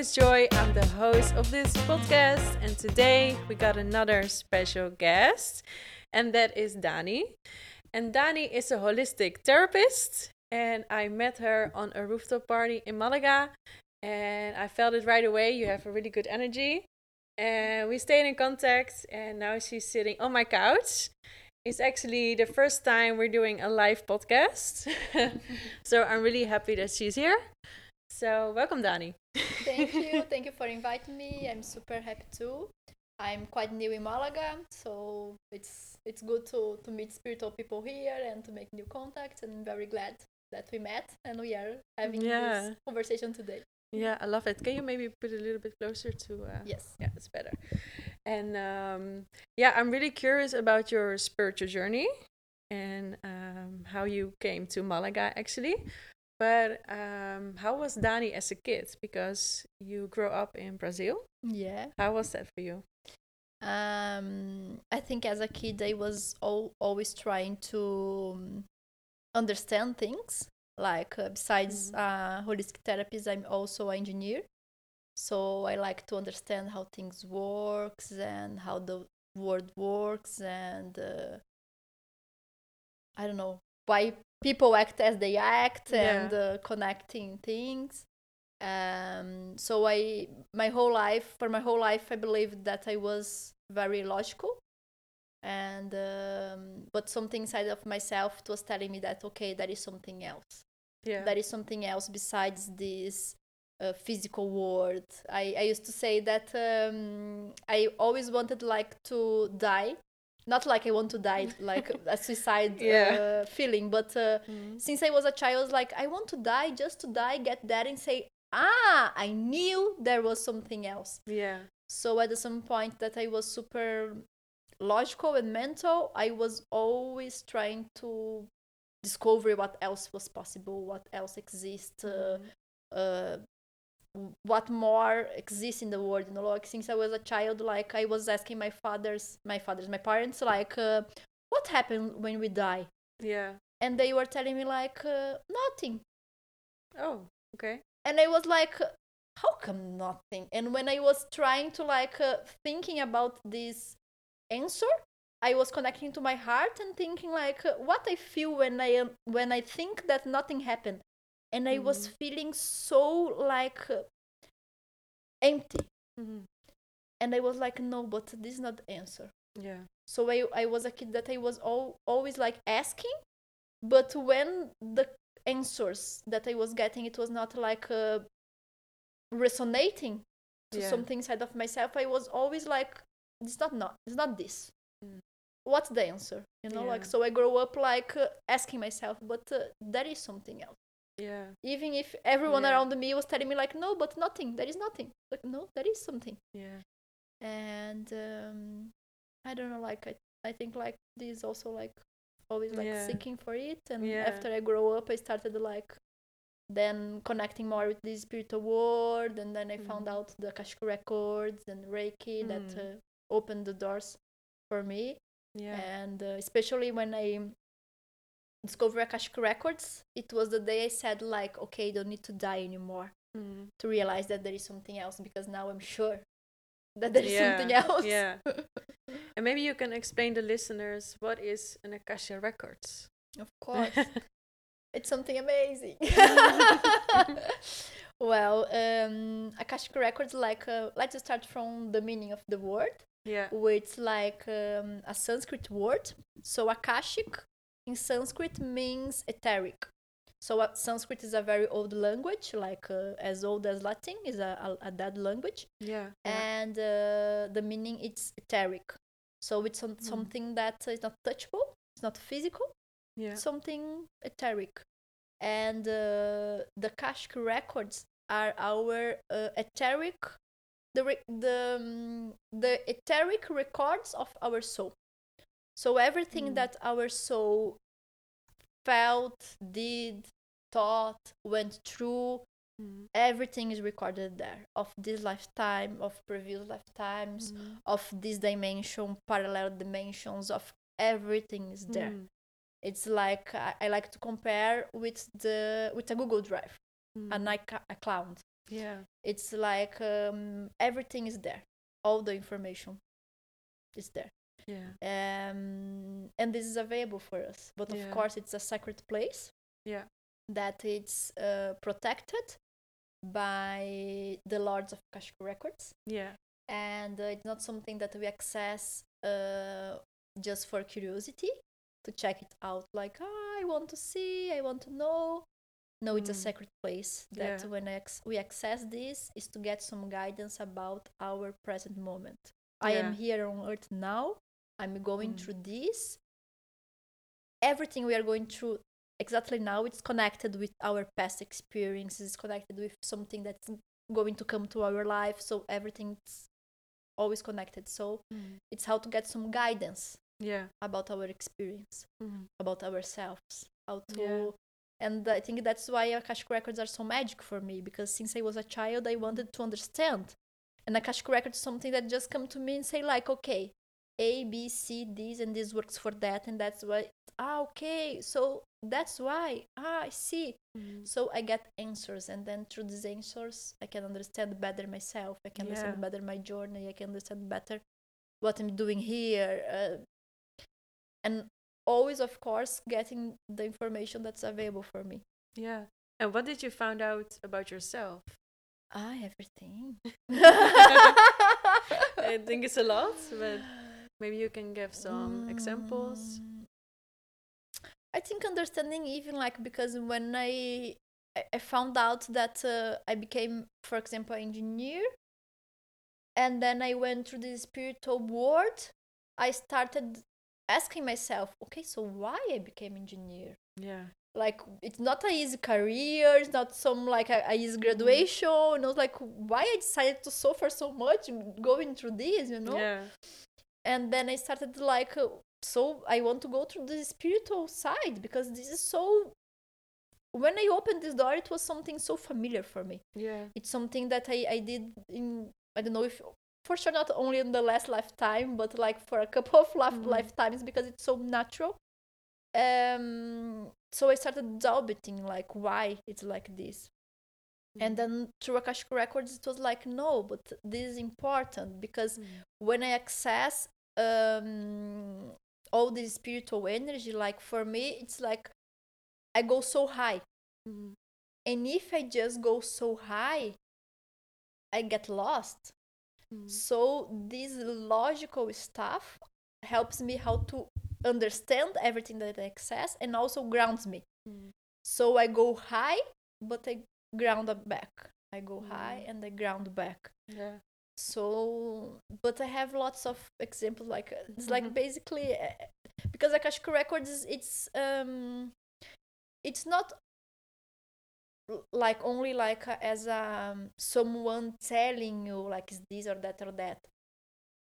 is Joy, I'm the host of this podcast, and today we got another special guest, and that is Dani. And Dani is a holistic therapist, and I met her on a rooftop party in Malaga, and I felt it right away. You have a really good energy, and we stayed in contact, and now she's sitting on my couch it's actually the first time we're doing a live podcast. so I'm really happy that she's here. So welcome, Dani. Thank you. Thank you for inviting me. I'm super happy too. I'm quite new in Malaga, so it's it's good to, to meet spiritual people here and to make new contacts. And I'm very glad that we met and we are having yeah. this conversation today. Yeah, I love it. Can you maybe put a little bit closer to? Uh, yes. Yeah, it's better. And um, yeah, I'm really curious about your spiritual journey and um, how you came to Malaga actually. But um, how was Dani as a kid? Because you grew up in Brazil. Yeah. How was that for you? Um, I think as a kid, I was al- always trying to um, understand things like uh, besides mm-hmm. uh, holistic therapies i'm also an engineer so i like to understand how things works and how the world works and uh, i don't know why people act as they act yeah. and uh, connecting things um, so i my whole life for my whole life i believed that i was very logical and um, but something inside of myself was telling me that okay that is something else yeah. that is something else besides this uh, physical world I, I used to say that um, i always wanted like to die not like i want to die like a suicide yeah. uh, feeling but uh, mm-hmm. since i was a child like i want to die just to die get there and say ah i knew there was something else yeah so at some point that i was super logical and mental i was always trying to discover what else was possible, what else exists, uh, mm-hmm. uh, what more exists in the world. You know, like since I was a child, like I was asking my fathers, my fathers, my parents, like, uh, what happened when we die? Yeah. And they were telling me like uh, nothing. Oh, okay. And I was like, how come nothing? And when I was trying to like uh, thinking about this answer, I was connecting to my heart and thinking like what I feel when I when I think that nothing happened, and I mm-hmm. was feeling so like uh, empty, mm-hmm. and I was like, no, but this is not the answer. Yeah. So I I was a kid that I was all, always like asking, but when the answers that I was getting, it was not like uh, resonating to yeah. something inside of myself. I was always like, it's not not it's not this. Mm what's the answer you know yeah. like so i grow up like uh, asking myself but uh, that is something else yeah even if everyone yeah. around me was telling me like no but nothing there is nothing like no there is something yeah and um i don't know like i i think like this also like always like yeah. seeking for it and yeah. after i grow up i started like then connecting more with the spiritual world and then i mm. found out the akashic records and reiki mm. that uh, opened the doors for me yeah. And uh, especially when I discovered Akashic Records, it was the day I said like, okay, don't need to die anymore mm. to realize that there is something else because now I'm sure that there is yeah. something else. Yeah. and maybe you can explain to listeners what is an Akashic Records. Of course. it's something amazing. well, um, Akashic Records, like, uh, let's start from the meaning of the word yeah which like um, a sanskrit word so akashic in sanskrit means etheric so uh, sanskrit is a very old language like uh, as old as latin is a, a, a dead language yeah, and uh, the meaning it's etheric so it's some, mm. something that is not touchable it's not physical yeah something etheric and uh, the akashic records are our uh, etheric the the um, the etheric records of our soul. So everything mm. that our soul felt, did, thought, went through, mm. everything is recorded there of this lifetime, of previous lifetimes, mm. of this dimension, parallel dimensions, of everything is there. It's like I, I like to compare with the with a Google Drive, Mm. a account. yeah. It's like um, everything is there, all the information is there, Yeah. um, and this is available for us. But of Yeah. course, it's a sacred place Yeah. that it's uh, protected by the lords of Akashic Records, Yeah. and uh, it's not something that we access uh, just for curiosity to check it out. Like, ah, I want to see, I want to know. No, it's a Mm. sacred place that Yeah. when ex- we access this is to get some guidance about our present moment. I am here on earth now. I'm going Mm. through this. Everything we are going through exactly now it's connected with our past experiences, it's connected with something that's going to come to our life. So everything's always connected. So Mm. it's how to get some guidance Yeah. about our experience, Mhm. about ourselves, how to. Yeah. And I think that's why Akashic records are so magic for me because since I was a child, I wanted to understand. And Akashic records is something that just come to me and say like, okay, A, B, C, this, and this works for that, and that's why. Ah, okay, so that's why. Ah, I see. Mhm. So I get answers, and then through these answers, I can understand better myself. I can understand better my journey. I can understand better what I'm doing here, uh, and always, of course, getting the information that's available for me. Yeah. And what did you find out about yourself? Ah, everything. I think it's a lot, but maybe you can give some examples. Mm, I think understanding even like because when I I- found out that uh, I became, for example, engineer, and then I went through the spiritual world, I started asking myself, okay, so why I became engineer? Yeah. Like it's not a easy career, it's not some like a, a easy graduation. You know, like why I decided to suffer so much going through this, you know? Yeah. And then i started like uh, so i want to go through the spiritual side because this is so when i opened this door it was something so familiar for me Yeah. it's something that i, I did in i don't know if for sure not only in the last lifetime but like for a couple of life, Mhm. lifetimes because it's so natural um so i started doubting like why it's like this and then through akashic records it was like no but this is important because Mm. when I access um all this spiritual energy, like for me, it's like I go so high. Mhm. And if I just go so high, I get lost. Mhm. So this logical stuff helps me how to understand everything that I access and also grounds me. So I go high, but I ground up back. I go high Mm. and I ground back. Yeah. so but i have lots of examples like it's like Mhm. basically uh, because akashic records it's um it's not like only like uh, as um someone telling you like is this or that or that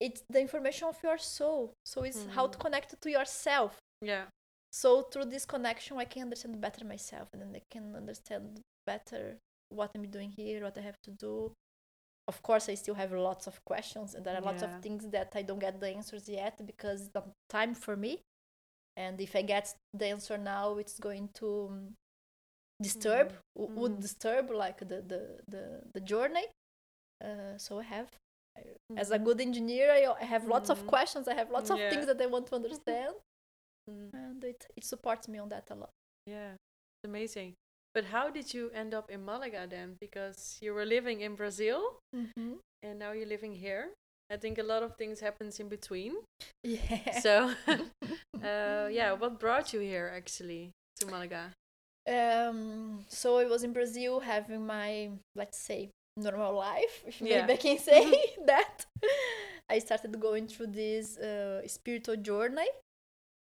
it's the information of your soul so it's how to Mhm. connect to yourself Yeah. so through this connection i can understand better myself and then i can understand better what i'm doing here what i have to do of course i still have lots of questions and there are lots Yeah. of things that i don't get the answers yet because it's not time for me and if i get the answer now it's going to um, disturb Mhm. w- would Mhm. disturb like the the the, the journey uh, so i have I- as a Mhm. good engineer I, I have lots of Mhm. questions i have lots of Yeah. things that i want to understand Mhm. and it, it supports me on that a lot Yeah. It's amazing. But how did you end up in Malaga then? Because you were living in Brazil mm-hmm. and now you're living here. I think a lot of things happens in between. yeah So, uh, yeah, what brought you here actually to Malaga? um so i was in brazil having my let's say normal life if Yeah. maybe i can say that i started going through this uh, spiritual journey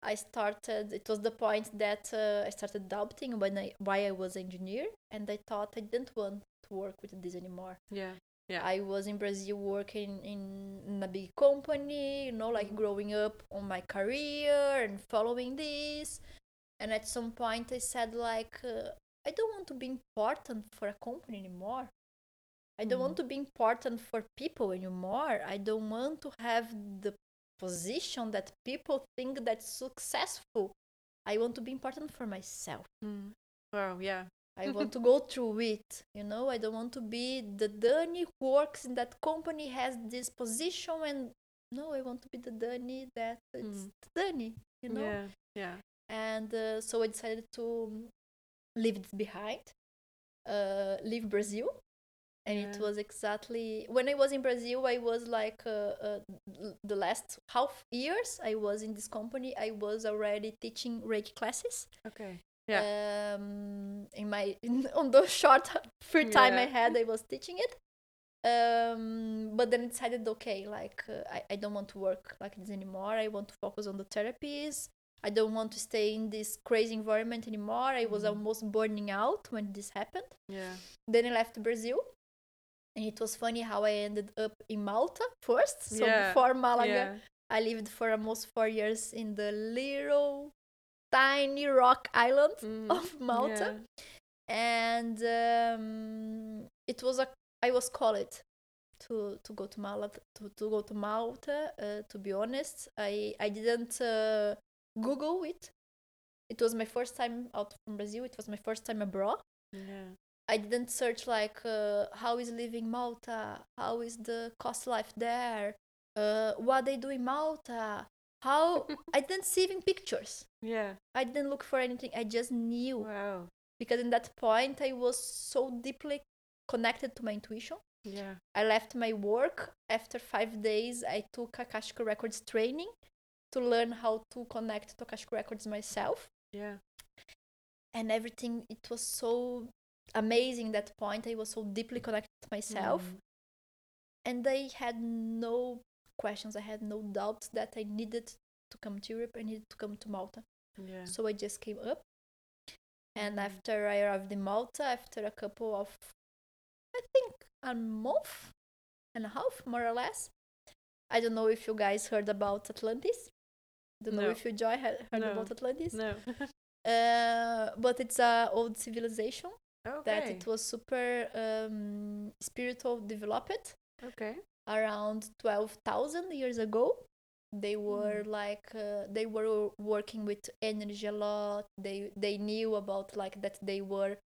i started it was the point that uh, i started doubting when I, why i was an engineer and i thought i didn't want to work with this anymore Yeah. Yeah. I was in Brazil working in, in a big company, you know, like Mhm. growing up on my career and following this. And at some point, I said, like, uh, I don't want to be important for a company anymore. I don't want Mhm. to be important for people anymore. I don't want to have the position that people think that's successful I want to be important for myself. Mm. Wow, yeah. I want to go through it. You know, I don't want to be the Dani who works in that company has this position and no, I want to be the Dani that it's Mm. Dani. You know, Yeah, yeah. and uh, so I decided to leave it behind, uh, leave Brazil, and it was exactly when I was in Brazil. I was like uh, uh, the last half years I was in this company. I was already teaching Reiki classes. Okay. Um, in my on the short free time I had, I was teaching it. Um, but then I decided, okay, like uh, I, I don't want to work like this anymore. I want to focus on the therapies. I don't want to stay in this crazy environment anymore. I was Mhm. almost burning out when this happened. Yeah. Then I left Brazil. And it was funny how I ended up in Malta first. So Yeah, before Malaga, Yeah. I lived for almost four years in the little tiny rock island Mm, of Malta. And um, it was a I was called to to go to Malta to, to go to Malta. Uh, to be honest, I I didn't uh, Google it. It was my first time out from Brazil. It was my first time abroad. Yeah. I didn't search like uh, how is living Malta, how is the cost life there, uh, what they do in Malta, how I didn't see even pictures. Yeah. I didn't look for anything. I just knew Wow. because in that point I was so deeply connected to my intuition. Yeah. I left my work after five days. I took Akashic Records training to learn how to connect to Akashic Records myself Yeah. and everything. It was so amazing that point. I was so deeply connected to myself. Mm. and I had no questions. I had no doubts that I needed to come to Europe. I needed to come to Malta. Yeah. So I just came up. And Mhm. after I arrived in Malta, after a couple of, I think, a month and a half, more or less. I don't know if you guys heard about Atlantis. Don't know if you Joy heard No. about Atlantis. No. Uh, but it's a old civilization okay. that it was super um, spiritual developed Okay. around 12,000 years ago. They were like uh, they were working with energy a lot. They they knew about like that they were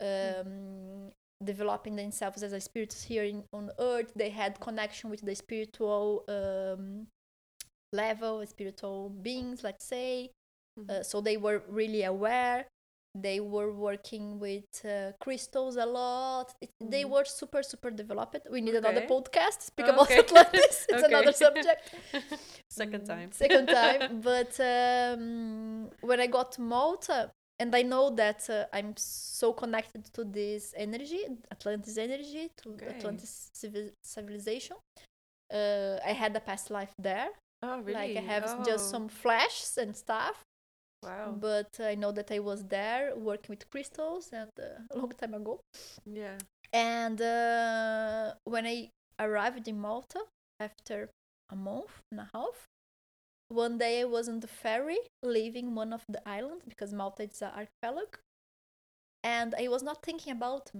um, developing themselves as a spirit here in, on earth. They had connection with the spiritual um, level, spiritual beings, let's say. Mhm. Uh, so they were really aware. They were working with uh, crystals a lot. It, They Mhm. were super, super developed. We need another podcast speak Okay. about Atlantis. it's Okay. another subject. Second Mm, time. Second time. But um, when I got to Malta, and I know that uh, I'm so connected to this energy, Atlantis energy, to Okay. Atlantis civil- civilization. Uh, I had a past life there. Oh, really? Like I have s- just Oh, some flashes and stuff Wow. but I know that I was there working with crystals and uh, a long time ago. yeah. And uh, when I arrived in Malta after a month and a half, one day I was on the ferry leaving one of the islands because Malta is an archipelago, and I was not thinking about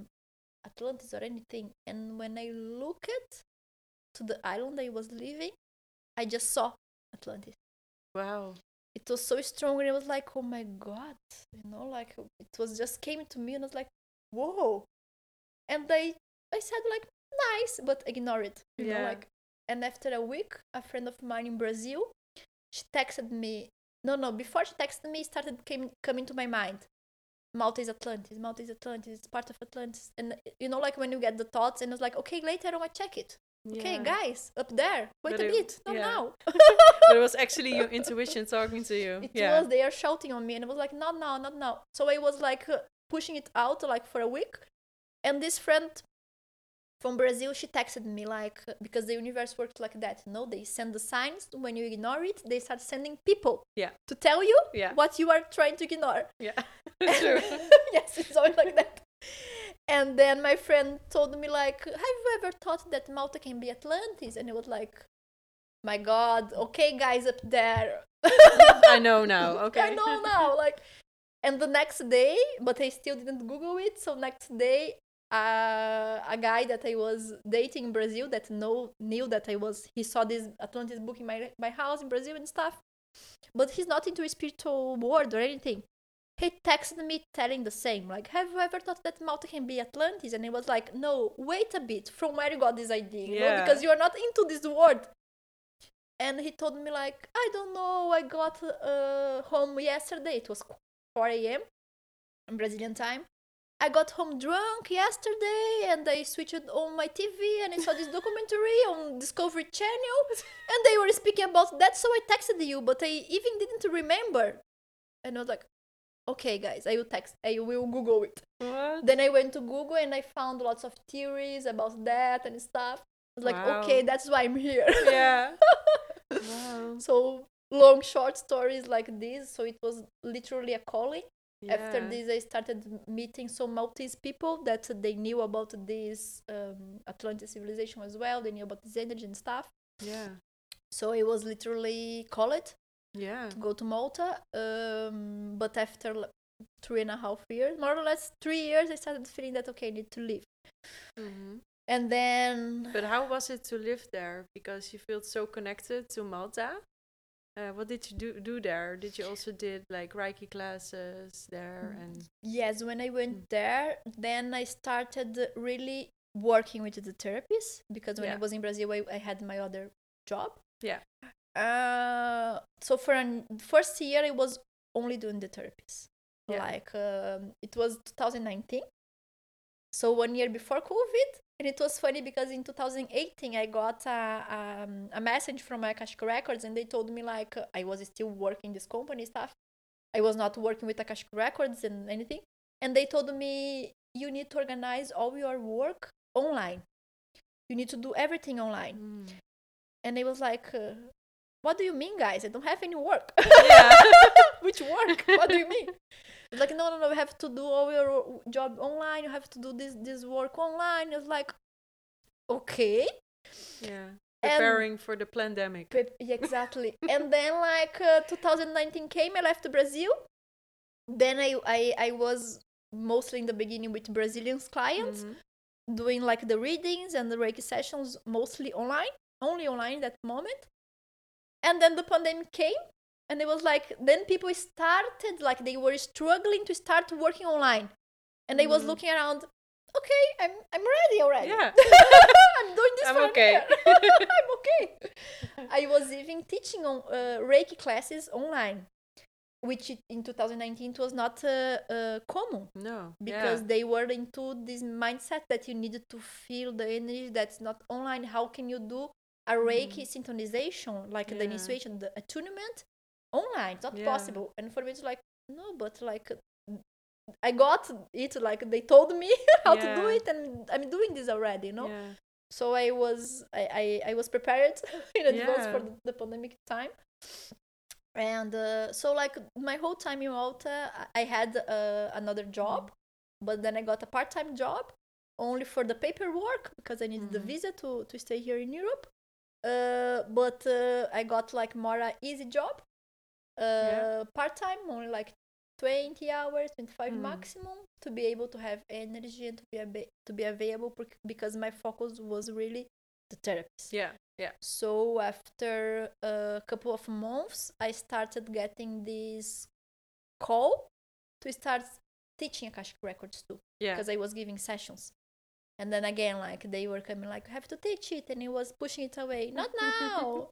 Atlantis or anything. And when I looked to the island I was leaving, I just saw Atlantis Wow. It was so strong and it was like oh my god you know like it was just came to me and I was like whoa. And i i said like nice but ignore it you know like and after a week a friend of mine in brazil she texted me no no before she texted me it started came coming to my mind. Malta is atlantis malta is atlantis it's part of atlantis and you know like when you get the thoughts and it's like okay later i check it okay guys up there wait But a it- bit not yeah. now but it was actually your intuition talking to you. it yeah. was they are shouting on me and it was like not now not now so i was like uh, pushing it out like for a week and this friend from brazil she texted me like because the universe works like that you know they send the signs when you ignore it they start sending people Yeah. to tell you Yeah. what you are trying to ignore Yeah. True. yes it's always like that and then my friend told me like have you ever thought that malta can be atlantis and it was like my god okay guys up there I know now. Okay. I know now. Like, and the next day, but I still didn't Google it. So next day, uh, a guy that I was dating in Brazil that know knew that I was he saw this Atlantis book in my my house in Brazil and stuff. but he's not into a spiritual world or anything. He texted me telling the same, like, "Have you ever thought that Malta can be Atlantis?" And he was like, "No, wait a bit. From where you got this idea? You know, because you are not into this world." And he told me like, "I don't know. I got uh, home yesterday. It was 4 a.m. in Brazilian time." I got home drunk yesterday and I switched on my TV and I saw this documentary on Discovery Channel and they were speaking about that so I texted you but I even didn't remember and I was like okay guys I will text I will google it What? then I went to Google and I found lots of theories about that and stuff I was like Wow. okay that's why I'm here Yeah. wow. so long short stories like this so it was literally a calling after this i started meeting some maltese people that they knew about this um, atlantis civilization as well they knew about this energy and stuff Yeah. so it was literally called Yeah. to go to malta um, but after three and a half years more or less three years i started feeling that okay i need to leave hmm and then But how was it to live there? Because you felt so connected to Malta. Uh, what did you do do there? Did you also did like Reiki classes there and yes when i went Mm. there then i started really working with the therapists because when i was in brazil I, I had my other job yeah uh so for an first year i was only doing the therapies. Yeah. like um, it was 2019 so one year before covid and it was funny because in 2018 i got a, um, a message from akashic records and they told me like uh, i was still working this company stuff. I was not working with akashic records and anything. And they told me you need to organize all your work online. You need to do everything online. Mm. and I was like, uh, "What do you mean, guys? I don't have any work." Yeah. Which work? what do you mean? It's like, no, no, no. You have to do all your job online. You have to do this this work online. It's like, okay, yeah And- preparing for the pandemic. Yeah, exactly. and then like uh, 2019 came. I left Brazil. Then I, I I was mostly in the beginning with Brazilian clients. Mhm. doing like the readings and the Reiki sessions mostly online, only online at that moment. And then the pandemic came, and it was like then people started like they were struggling to start working online, and I was Mhm. looking around. Okay, I'm I'm ready already. Yeah. I'm doing this I'm for okay. I'm okay. I was even teaching on uh, Reiki classes online, which in 2019 it was not uh, uh, common No. because yeah. they were into this mindset that you needed to feel the energy that's not online. How can you do a Reiki synchronization, like the Mm-hmm. Initiation, the attunement, online? It's not Yeah. possible. And for me, it's like, no, but like, I got it, like, they told me how to do it, and I'm doing this already, you know? Yeah. So I was, I, I, I was prepared in advance for the, the pandemic time. And uh, so, like, my whole time in Malta, I had uh, another job, but then I got a part time job only for the paperwork because I needed the Mhm. visa to, to stay here in Europe. Uh, but uh, I got like more a easy job, uh, Yeah. part time, only like 20 hours, 25 Mm. maximum, to be able to have energy and to be, ab- to be available bec- because my focus was really the therapist. Yeah. Yeah. So after a couple of months, I started getting this call to start teaching Akashic Records too, Yeah. because I was giving sessions. And then again, like they were coming, like, "You have to teach it," and he was pushing it away. Not now.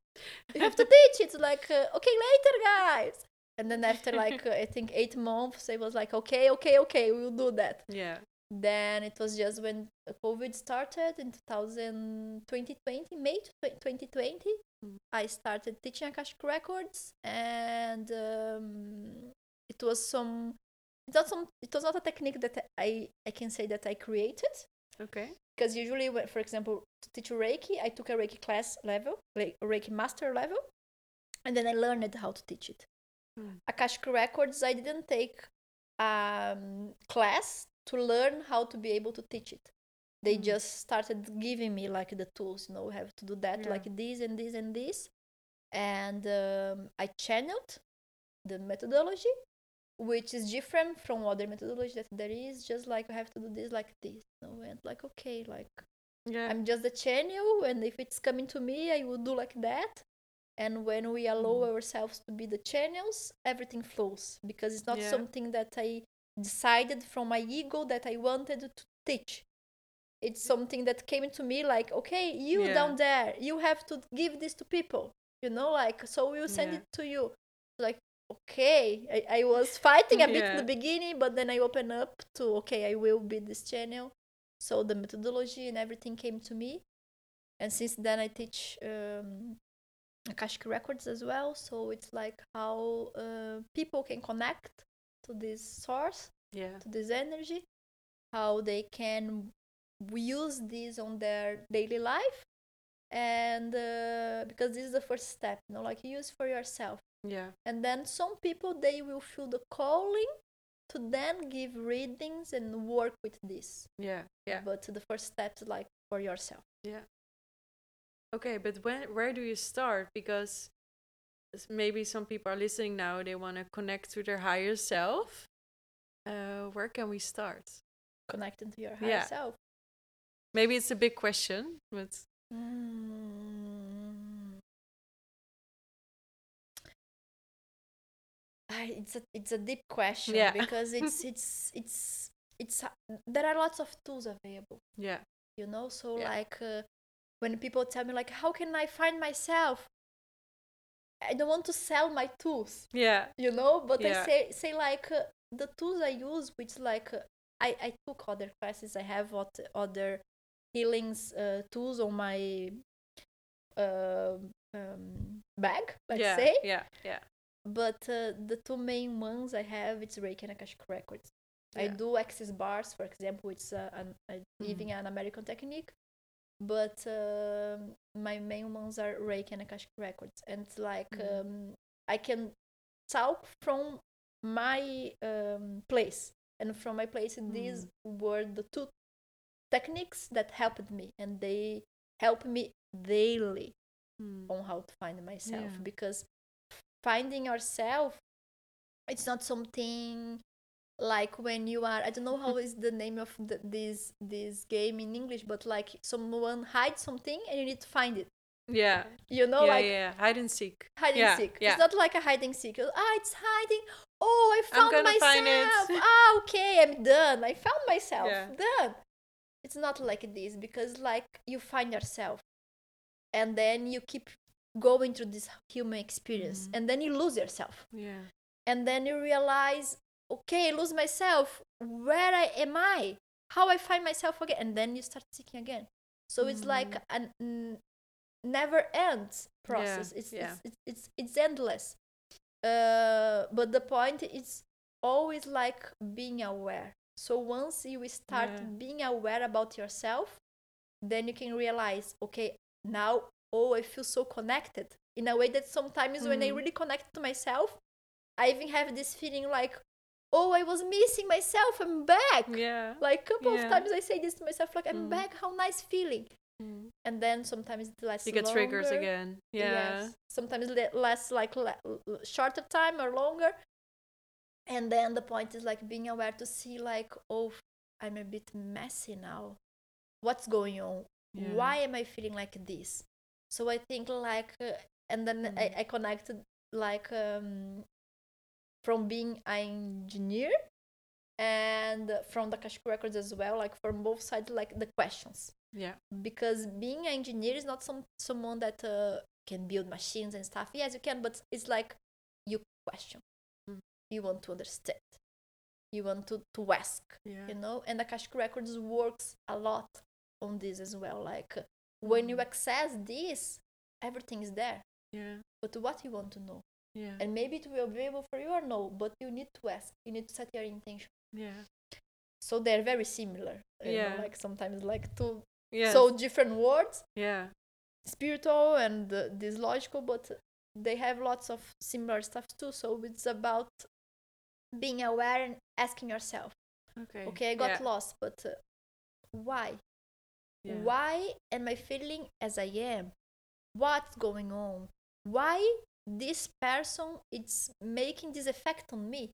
you have to teach it. Like, uh, okay, later, guys. And then after like uh, I think eight months, it was like, okay, okay, okay, we'll do that. Yeah. Then it was just when COVID started in 2000, 2020, May 2020. Mm. I started teaching Akashic Records, and um, it was some. It's not some. It was not a technique that I I can say that I created Okay. because usually, when, for example, to teach Reiki, I took a Reiki class level, like Reiki master level, and then I learned how to teach it. Mm. Akashic Records, I didn't take um, class to learn how to be able to teach it. They Mm. just started giving me like the tools, you know, we have to do that Yeah. like this and this and this, and um, I channeled the methodology, which is different from other methodology that there is. Just like I have to do this like this, you know, and like okay, like Yeah. I'm just the channel, and if it's coming to me, I will do like that. and when we allow Mhm. ourselves to be the channels everything flows because it's not Yeah. something that i decided from my ego that i wanted to teach it's something that came to me like okay you Yeah. down there you have to give this to people you know like so we'll send Yeah. it to you okay I, I was fighting a bit in the beginning but then i opened up to okay i will be this channel. So the methodology and everything came to me. And since then i teach um, akashic records as well. So it's like how uh, people can connect to this source Yeah. to this energy how they can use this on their daily life. And uh, because this is the first step you know like use for yourself Yeah. and then some people they will feel the calling to then give readings and work with this Yeah. Yeah. but the first step is like for yourself Yeah. Okay, but when where do you start? Because maybe some people are listening now. They want to connect to their higher self. Uh, where can we start? connecting to your higher Yeah. self Maybe it's a big question, but Mm. It's a it's a deep question Yeah. because it's it's it's it's there are lots of tools available. Yeah, you know so Yeah. like uh, when people tell me like how can i find myself? I don't want to sell my tools yeah, you know but Yeah. i say say like uh, the tools i use which like uh, i i took other classes i have what other healings uh, tools on my uh, um, bag let's yeah, say. Yeah, yeah, but uh, the two main ones i have it's reiki and akashic records. I do access bars, for example, it's uh, an, a, even an American technique, but um my main ones are Reiki and Akashic records, and it's like Mhm. um, I can talk from my um, place, and from my place, these were the two techniques that helped me, and they help me daily Mm. on how to find myself. Yeah. because finding yourself it's not something like when you are i don't know how is the name of the, this this game in english but like someone hides something and you need to find it. Yeah, you know yeah, like yeah, hide and seek. hide yeah, and seek Yeah, it's not like a hide and seek ah it's hiding. Oh i found myself. Ah okay i'm done. I found myself. Yeah. done. It's not like this because like you find yourself and then you keep going through this human experience. Mhm. and then you lose yourself. Yeah, and then you realize okay i lose myself. Where I, am i? How i find myself again? And then you start seeking again. So it's like Mhm. an never ends process. It's, yeah. it's, it's it's it's endless. Uh but the point is always like being aware. So once you start Yeah. being aware about yourself then you can realize okay now oh i feel so connected in a way that sometimes when i Mhm. really connect to myself i even have this feeling like oh i was missing myself i'm back yeah. like a couple Yeah. of times i say this to myself like i'm Mm. back how nice feeling Mm. and then sometimes it lasts You get triggers again. Yeah, Yes. Sometimes le- less like shorter time or longer. And then the point is like being aware to see like, oh, I'm a bit messy now. What's going on? Yeah. Why am I feeling like this? So I think like, uh, and then Mm. I, I connected like um, from being an engineer and from the Akashic records as well, like from both sides, like the questions yeah, because being an engineer is not some someone that uh, can build machines and stuff. Yes, you can, but it's like you question, Mm. you want to understand, you want to to ask, yeah, you know. And the Akashic Records works a lot on this as well. Like uh, when you Mhm. access this, everything is there. yeah, But what you want to know, yeah, and maybe it will be able for you or no, but you need to ask. You need to set your intention. yeah, So they're very similar. Yeah. know, like sometimes like two yeah, so different words, yeah, spiritual and uh, this logical, but they have lots of similar stuff too. So it's about being aware and asking yourself, okay, okay, I got yeah, lost, but uh, why? Yeah. Why am I feeling as I am? What's going on? Why this person is making this effect on me?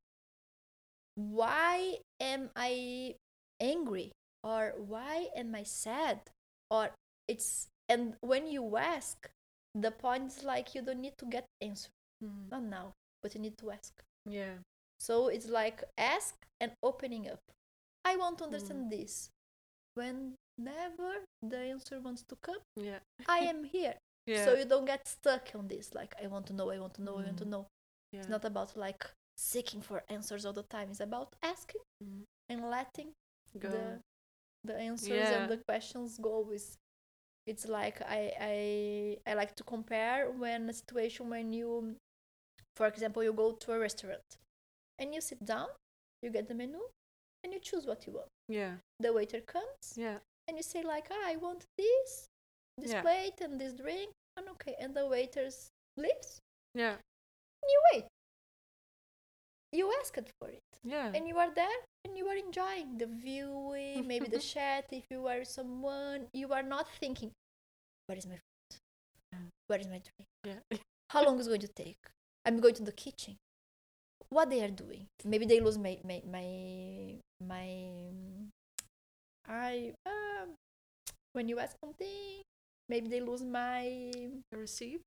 Why am I angry? Or why am I sad? Or it's and when you ask, the point is like you don't need to get answer Mm. not now but you need to ask Yeah. so it's like ask and opening up i want to understand this whenever the answer wants to come Yeah. i am here Yeah. so you don't get stuck on this like i want to know i want to know i want to Mm. know yeah. it's not about like seeking for answers all the time it's about asking Mm. and letting Go. the the answers Yeah. and the questions go with it's like I, I i like to compare when a situation when you for example you go to a restaurant and you sit down you get the menu and you choose what you want yeah. the waiter comes Yeah. And you say like ah, i want this this Yeah. plate and this drink and okay and the waiters leaves Yeah. And you wait you asked for it Yeah. and you are there and you are enjoying the viewing maybe the chat if you are someone you are not thinking where is my food Yeah. where is my drink yeah. how long is it going to take i'm going to the kitchen what they are doing maybe they lose my my my my i um when you ask something maybe they lose my receipt.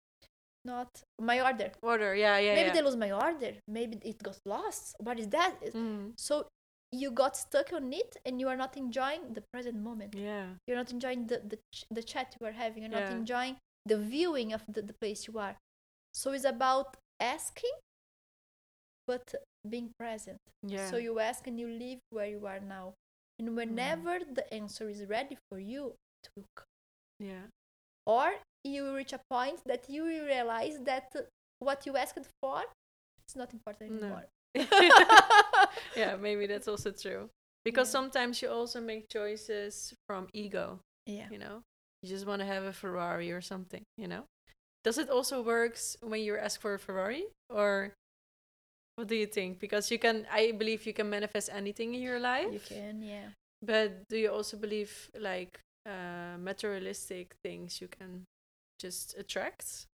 not my order Order. Yeah. Yeah. maybe yeah. they lose my order maybe it got lost what is that Mm. so you got stuck on it and you are not enjoying the present moment Yeah. you're not enjoying the the, ch- the chat you are having you're not Yeah. enjoying the viewing of the, the place you are so it's about asking but being present Yeah. so you ask and you live where you are now and mm. whenever the answer is ready for you it will come yeah. or you reach a point that you will realize that what you asked for is not important No. anymore yeah, maybe that's also true. Because Yeah. sometimes you also make choices from ego, yeah you know? You just want to have a Ferrari or something, you know? Does it also works when you ask for a Ferrari or what do you think? Because you can I believe you can manifest anything in your life. you can yeah But do you also believe like uh materialistic things you can just attract?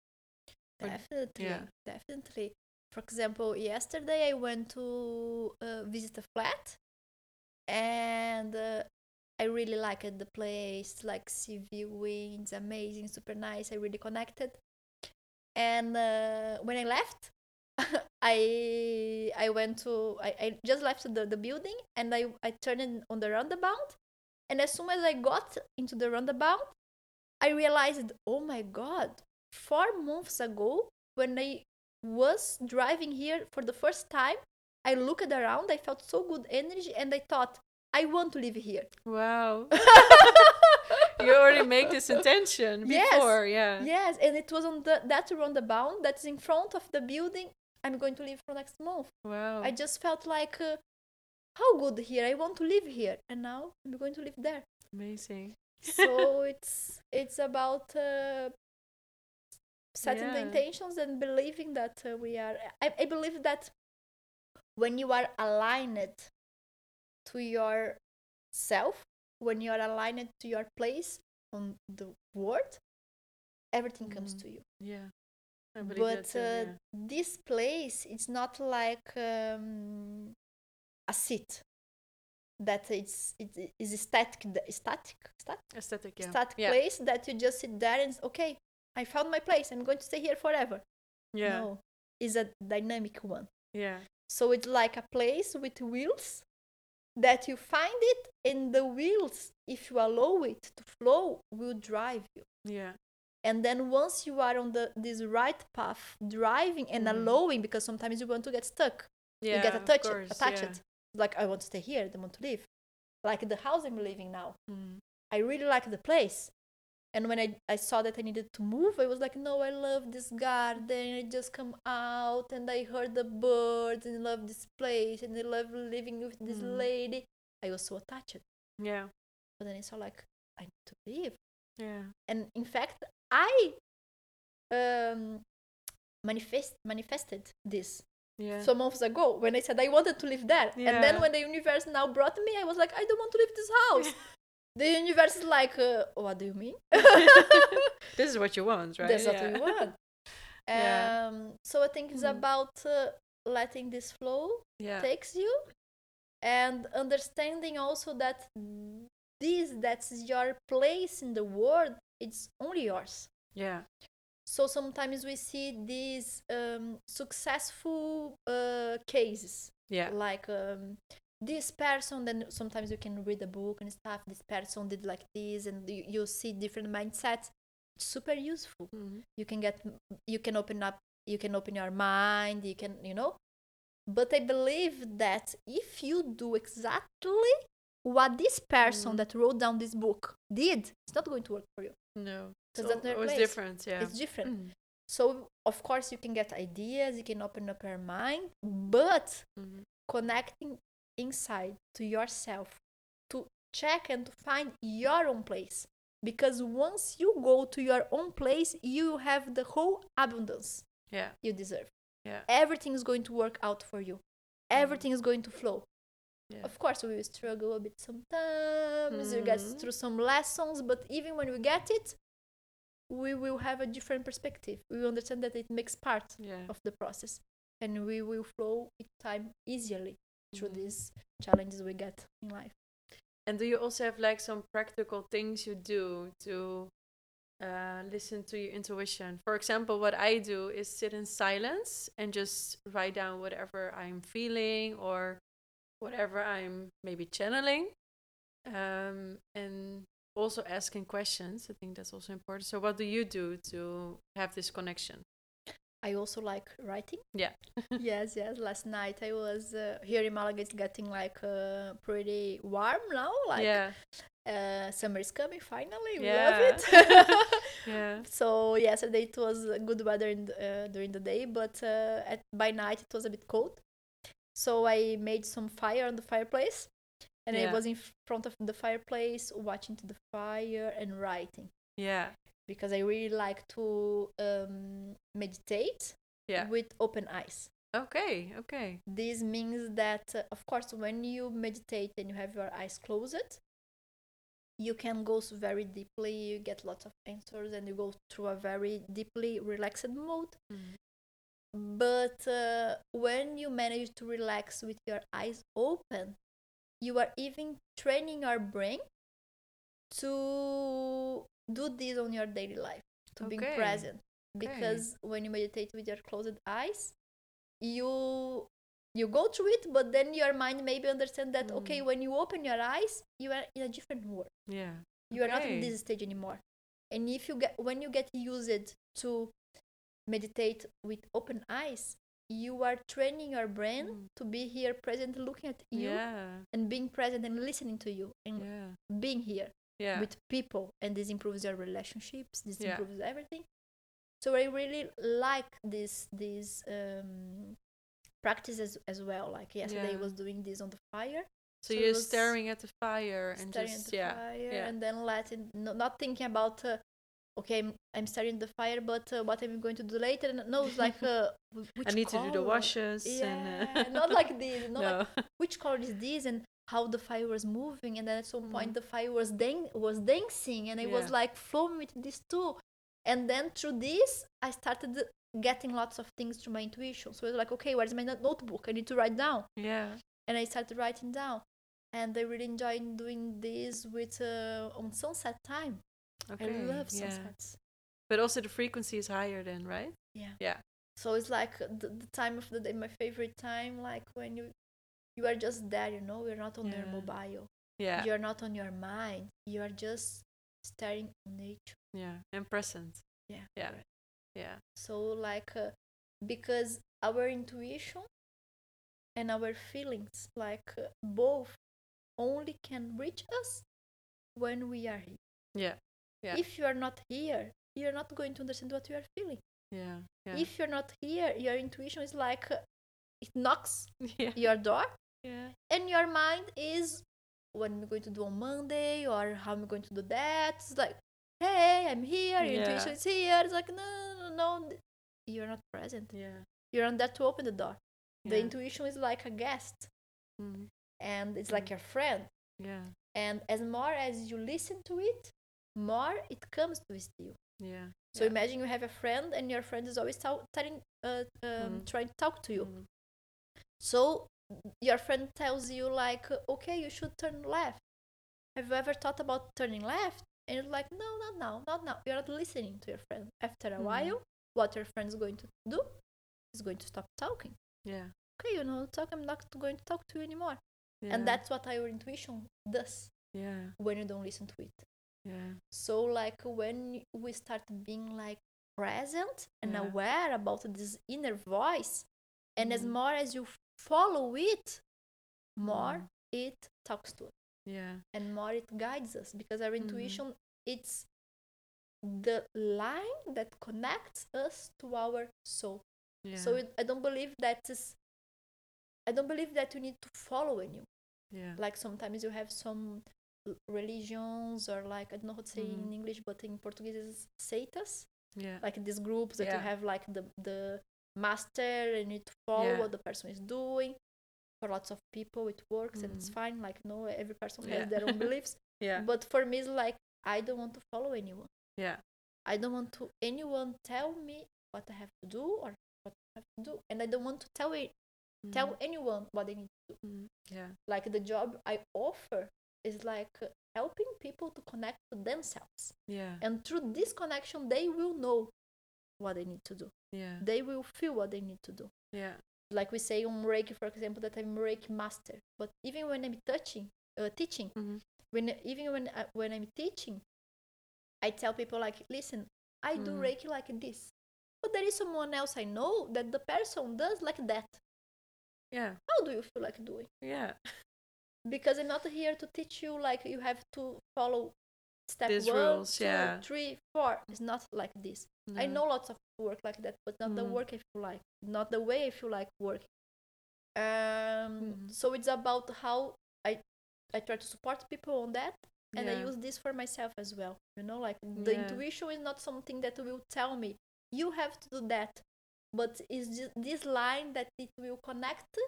Definitely, yeah. definitely. For example, yesterday I went to uh, visit a flat, and uh, I really liked the place. Like sea viewing, it's amazing, super nice. I really connected. And uh, when I left, I I went to I, I just left the, the building and I I turned on the roundabout, and as soon as I got into the roundabout, I realized, oh my god, four months ago when I was driving here for the first time, I looked around, I felt so good energy, and I thought, I want to live here. Wow. you already make this intention Yes. before, yeah. yes, and it was on the that roundabout that's in front of the building I'm going to live for next month. Wow. I just felt like, uh, how good here! I want to live here, and now I'm going to live there. Amazing. So it's it's about uh, setting the intentions and believing that uh, we are. I, I believe that when you are aligned to your self, when you are aligned to your place on the world, everything comes Mhm. to you. Yeah. I believe that But uh, yeah. this place, it's not like um, a seat that it's it is static, static, static aesthetic, yeah. static yeah. place that you just sit there and okay i found my place i'm going to stay here forever Yeah. no it's a dynamic one Yeah. so it's like a place with wheels that you find it and the wheels if you allow it to flow will drive you Yeah. And then once you are on the this right path driving and Mhm. allowing because sometimes you want to get stuck Yeah. you get attached course, attached yeah. like i want to stay here i don't want to leave like the house i'm living now Mm. I really like the place. And when I, I saw that I needed to move, I was like, no, I love this garden. I just come out and I heard the birds and I love this place and I love living with this Mm. lady. I was so attached. Yeah. But then I saw like, I need to leave. Yeah. And in fact, I um, manifest manifested this Yeah. some months ago when I said I wanted to live there. And then when the universe now brought me, I was like, I don't want to leave this house. the universe is like, uh, what do you mean? this is what you want, right? That's what you want. Yeah. Um, so I think it's Mhm. about uh, letting this flow Yeah. takes you and understanding also that this that's your place in the world it's only yours yeah. So sometimes we see these um, successful uh, cases, Yeah. like um, this person. Then sometimes you can read a book and stuff. This person did like this, and you, you see different mindsets. It's super useful. Mhm. You can get, you can open up, you can open your mind. You can, you know. But I believe that if you do exactly what this person Mhm. that wrote down this book did, it's not going to work for you. No. So It's that's their al- always place. different. Yeah. It's different. Mm. So of course you can get ideas, you can open up your mind, but Mhm. connecting inside to yourself to check and to find your own place. Because once you go to your own place, you have the whole abundance Yeah. you deserve. Yeah. Everything is going to work out for you. Everything is going to flow. Yeah. Of course, we will struggle a bit sometimes. We get through some lessons, but even when we get it, we will have a different perspective. We will understand that it makes part Yeah. of the process, and we will flow with time easily through Mhm. these challenges we get in life. And do you also have like some practical things you do to uh, listen to your intuition? For example, what I do is sit in silence and just write down whatever I'm feeling or whatever I'm maybe channeling. Um, and also asking questions. I think that's also important. So, what do you do to have this connection? I also like writing. Yeah. yes, yes. Last night I was uh, here in Malaga. It's getting like uh, pretty warm now. Like yeah. uh, summer is coming finally. We Yeah. love it. Yeah. so yesterday it was good weather in uh, during the day, but uh, at by night it was a bit cold. So I made some fire on the fireplace, and I was in front of the fireplace watching to the fire and writing Yeah. because I really like to um, meditate Yeah. with open eyes. Okay. Okay. This means that, uh, of course, when you meditate and you have your eyes closed, you can go very deeply, you get lots of answers, and you go through a very deeply relaxed mode. Mhm. But uh, when you manage to relax with your eyes open, you are even training your brain to do this on your daily life, to be Okay. present. Okay. Because when you meditate with your closed eyes, you you go through it, but then your mind maybe understand that okay, Mm. when you open your eyes, you are in a different world Yeah. you are not in this stage anymore and if you get when you get used to meditate with open eyes you are training your brain Mm. to be here present looking at you Yeah. and being present and listening to you and Yeah. being here Yeah. with people and this improves your relationships this improves everything so i really like this this um practice as, as well like yesterday i was doing this on the fire So, So you're staring at the fire and just at the yeah, fire yeah. and then letting no, not thinking about uh, okay I'm, I'm staring at the fire but uh, what am i going to do later and no it's like uh, I need to do the color? washes yeah and uh, not like this not no. like which color is this and how the fire was moving and then at some point Mhm. the fire was dan- was dancing and i was like flowing with this too and then through this i started getting lots of things through my intuition so it's like okay where's my notebook i need to write down yeah. and I started writing down. And I really enjoyed doing this with uh, on sunset time. Okay. I love yeah. sunsets. But also the frequency is higher then, right? Yeah. Yeah. So it's like the, the time of the day, my favorite time, like when you you are just there, you know, you're not on your Yeah. mobile, Yeah. you're not on your mind, you are just staring on nature. Yeah. And present. Yeah. Yeah. correct. Yeah. So like uh, because our intuition and our feelings, like uh, both, only can reach us when we are here. Yeah. Yeah. If you are not here, you're not going to understand what you are feeling. Yeah. Yeah. If you're not here, your intuition is like uh, it knocks yeah. your door, Yeah. and your mind is what am I going to do on Monday or how am I going to do that? It's like, hey, I'm here. Your intuition is here. It's like no, no, no, no. You're not present. Yeah. You're not there to open the door. The intuition is like a guest, Mm. and it's like Mm. your friend. Yeah. And as more as you listen to it, more it comes to you. Yeah. So yeah. imagine you have a friend, and your friend is always tell, telling, uh, um, Mm. trying to talk to you. Mm. So your friend tells you like, okay, you should turn left. Have you ever thought about turning left? and you're like no not now not now you're not listening to your friend after a Mhm. while what your friend is going to do is going to stop talking Yeah. okay you know talk i'm not going to talk to you anymore yeah. and that's what our intuition does Yeah. when you don't listen to it Yeah. so like when we start being like present and Yeah. aware about this inner voice and as Mhm. more as you follow it more Mhm. it talks to us Yeah. and more it guides us because our Mhm. intuition it's the line that connects us to our soul Yeah. so it, i don't believe that is i don't believe that you need to follow anyone yeah. like sometimes you have some religions or like i don't know how to say Mhm. in english but in portuguese is seitas yeah. like these groups that Yeah. you have like the the master and you need to follow Yeah. what the person is doing for lots of people it works and it's Mhm. fine like no every person has their own beliefs yeah. but for me it's like i don't want to follow anyone yeah. i don't want to anyone tell me what i have to do or what i have to do and i don't want to tell it tell Mhm. anyone what they need to do. Yeah. like the job i offer is like uh, helping people to connect to themselves Yeah. and through this connection they will know what they need to do Yeah. they will feel what they need to do Yeah. like we say on reiki for example that i'm reiki master but even when i'm touching uh, teaching Mhm. when even when I, when i'm teaching i tell people like listen i do Mhm. reiki like this but there is someone else i know that the person does like that Yeah. how do you feel like doing Yeah. Because i'm not here to teach you like you have to follow step These one, rules, two, yeah. three, four. it's not like this I know lots of work like that, but not the Mhm. work I feel like, not the way I feel like working. Um, Mhm. so it's about how I I try to support people on that, and I use this for myself as well. You know, like the Yeah. intuition is not something that will tell me you have to do that, but it's this line that it will connect,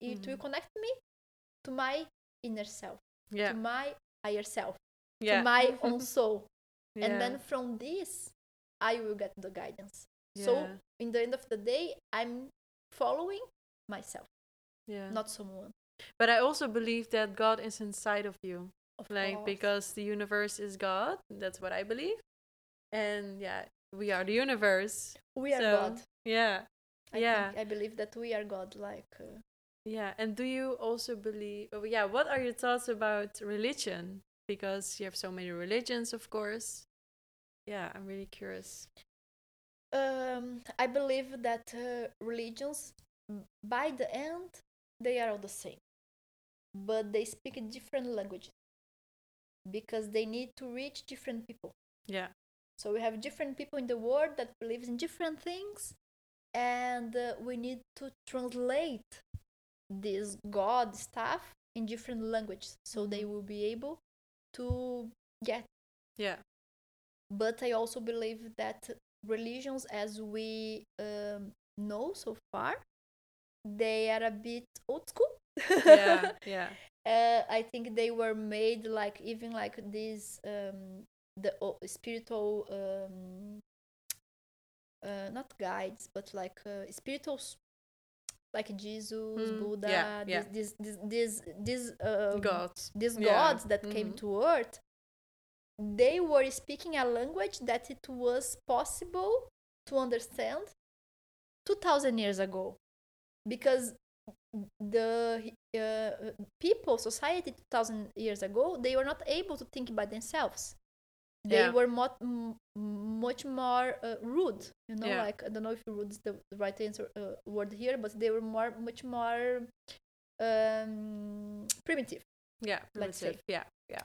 it will Mhm. connect me to my inner self, Yeah. to my higher self, Yeah. to my own soul yeah. and then from this i will get the guidance so in the end of the day i'm following myself yeah. not someone But I also believe that God is inside of you. of like course. because the universe is God. That's what I believe. And yeah, we are the universe. we are so, god Yeah. I yeah. think, i believe that we are god like uh, Yeah. And do you also believe oh, yeah, what are your thoughts about religion? Because you have so many religions, of course. Yeah, I'm really curious. um i believe that uh, religions by the end they are all the same but they speak different languages because they need to reach different people Yeah. So we have different people in the world that believes in different things, and uh, we need to translate this God stuff in different languages so they Mhm. will be able to get. Yeah. But I also believe that religions, as we um, know so far, they are a bit old school. Yeah. Yeah. uh, I think they were made like even like these um, the spiritual um, uh, not guides but like uh, spiritual like Jesus, Mm, Buddha, yeah, yeah. these these these these um, Gods. these Yeah, gods that came mhm. to earth. They were speaking a language that it was possible to understand two thousand years ago, because the uh, people society 2000 years ago they were not able to think by themselves they Yeah. were much, much more uh, rude you know Yeah. like i don't know if rude is the the right answer uh, word here but they were more much more um, primitive Yeah. Let's say. primitive. Yeah. Yeah.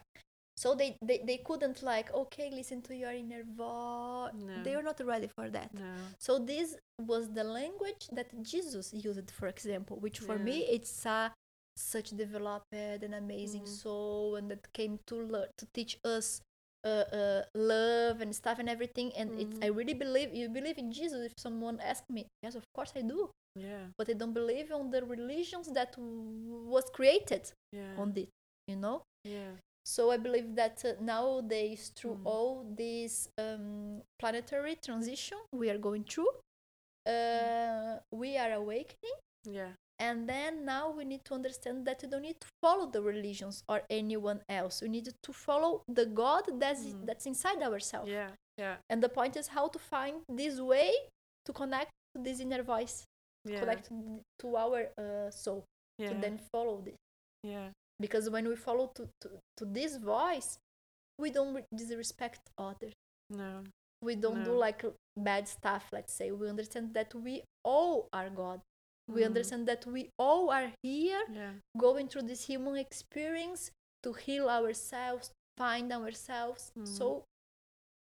so they, they they couldn't like okay listen to your inner voice they were not ready for that No. so this was the language that Jesus used, for example, which for Yeah. me it's a such developed and amazing Mhm. soul, and that came to learn to teach us uh, uh, love and stuff and everything. And it's I Mhm. really believe you believe in Jesus. If someone asks me, yes, of course I do, Yeah. but I don't believe on the religions that was created Yeah. on it. You know. Yeah. So I believe that uh, nowadays, through Mm. all this um, planetary transition we are going through, uh, we are awakening Yeah. And then now we need to understand that you don't need to follow the religions or anyone else we need to follow the god that's Mm. that's inside ourselves Yeah. Yeah. and the point is how to find this way to connect to this inner voice Yeah. connect to- our uh, soul yeah. to then follow this yeah. because when we follow to, to, to this voice we don't re- disrespect others No. we don't do like bad stuff let's say we understand that we all are god we Mhm. understand that we all are here Yeah. going through this human experience to heal ourselves find ourselves Mhm. so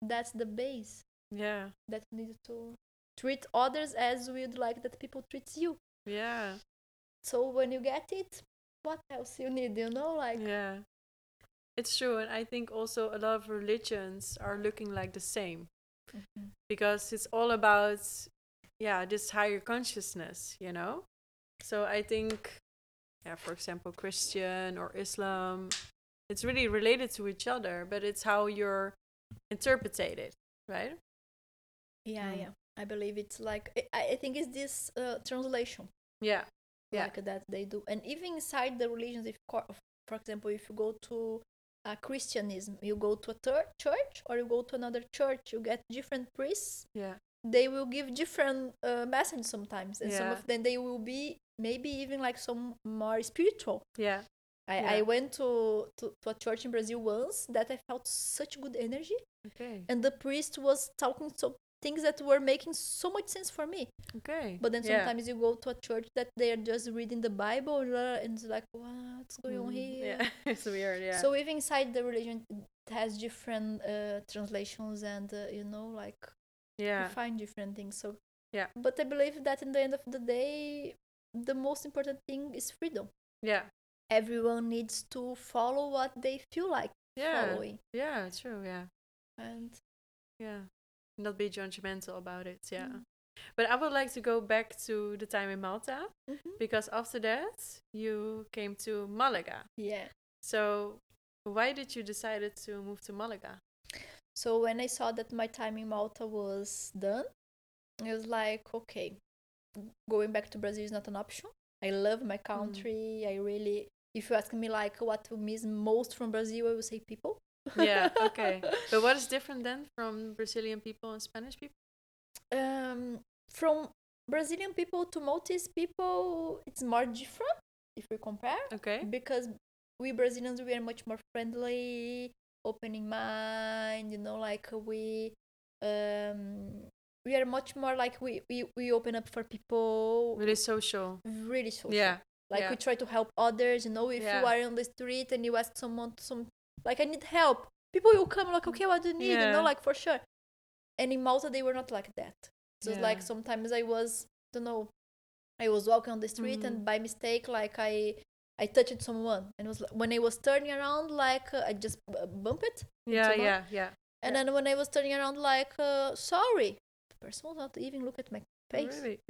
that's the base Yeah. that we need to treat others as we'd like that people treat you Yeah. so when you get it what else you need you know like Yeah. It's true. And I think also a lot of religions are looking like the same Mhm. because it's all about, yeah, this higher consciousness, you know? So I think, yeah, for example, Christian or Islam, it's really related to each other, but it's how you're interpreted, right? yeah Mm. yeah i believe it's like i, I think it's this uh, translation Yeah. Yeah. like that they do and even inside the religions if for example if you go to uh, christianism you go to a church or you go to another church you get different priests Yeah. They will give different uh, messages sometimes and some of them they will be maybe even like some more spiritual Yeah. I, Yeah. I went to, to, to a church in brazil once that i felt such good energy Okay. and the priest was talking so things that were making so much sense for me Okay. but then Yeah. sometimes you go to a church that they are just reading the bible uh, and it's like what's going on Mm, here Yeah. it's weird. Yeah. so even inside the religion it has different uh, translations and uh, you know like yeah. you find different things so Yeah. but i believe that in the end of the day the most important thing is freedom Yeah. everyone needs to follow what they feel like Yeah. following Yeah. True. Yeah. and Yeah. Not be judgmental about it. Yeah. Mm. But I would like to go back to the time in Malta Mhm. because after that you came to Malaga. yeah So why did you decided to move to Malaga? So when I saw that my time in Malta was done, it was like, okay, going back to Brazil is not an option. I love my country. I really, if you ask me like what to miss most from Brazil, I would say people. Yeah, okay. But what is different then from Brazilian people and Spanish people? um, from Brazilian people to Maltese people, it's more different if we compare Okay. because we Brazilians we are much more friendly, opening mind. You know, like we um we are much more like we we, we open up for people. Really social. Really social. Yeah. Like yeah. we try to help others. You know, if Yeah. you are on the street and you ask someone to some like I need help, people will come like okay, what do you need? You know, like for sure. And in Malta they were not like that. So like sometimes I was don't know, I was walking on the street Mhm. and by mistake like I I touched someone and it was when I was turning around like uh, I just b- bumped it. Yeah, yeah, yeah. And Yeah. then when I was turning around like uh, sorry, the person was not even look at my face. Really?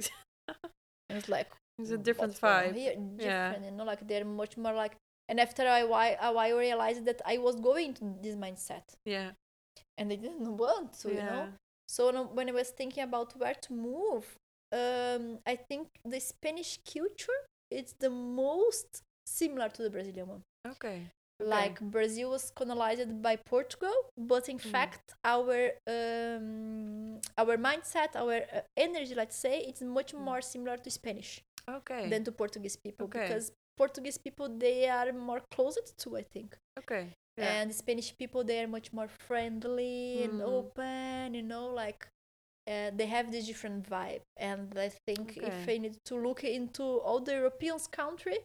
And it's like It's a different what's going on vibe. Here? Yeah. You know, like they're much more like. And after a while, I realized that I was going to this mindset, Yeah. and I didn't want to, you know. So when I was thinking about where to move, um, I think the Spanish culture is the most similar to the Brazilian one. Okay. Like Brazil was colonized by Portugal, but in Mm. fact our um, our mindset, our uh, energy, let's say, it's much Mm. more similar to Spanish Okay. than to Portuguese people Okay. because Portuguese people they are more closed to I think, okay. Yeah. and Spanish people they are much more friendly and Mm. open. You know, like uh, they have this different vibe. And I think if I need to look into all the European country,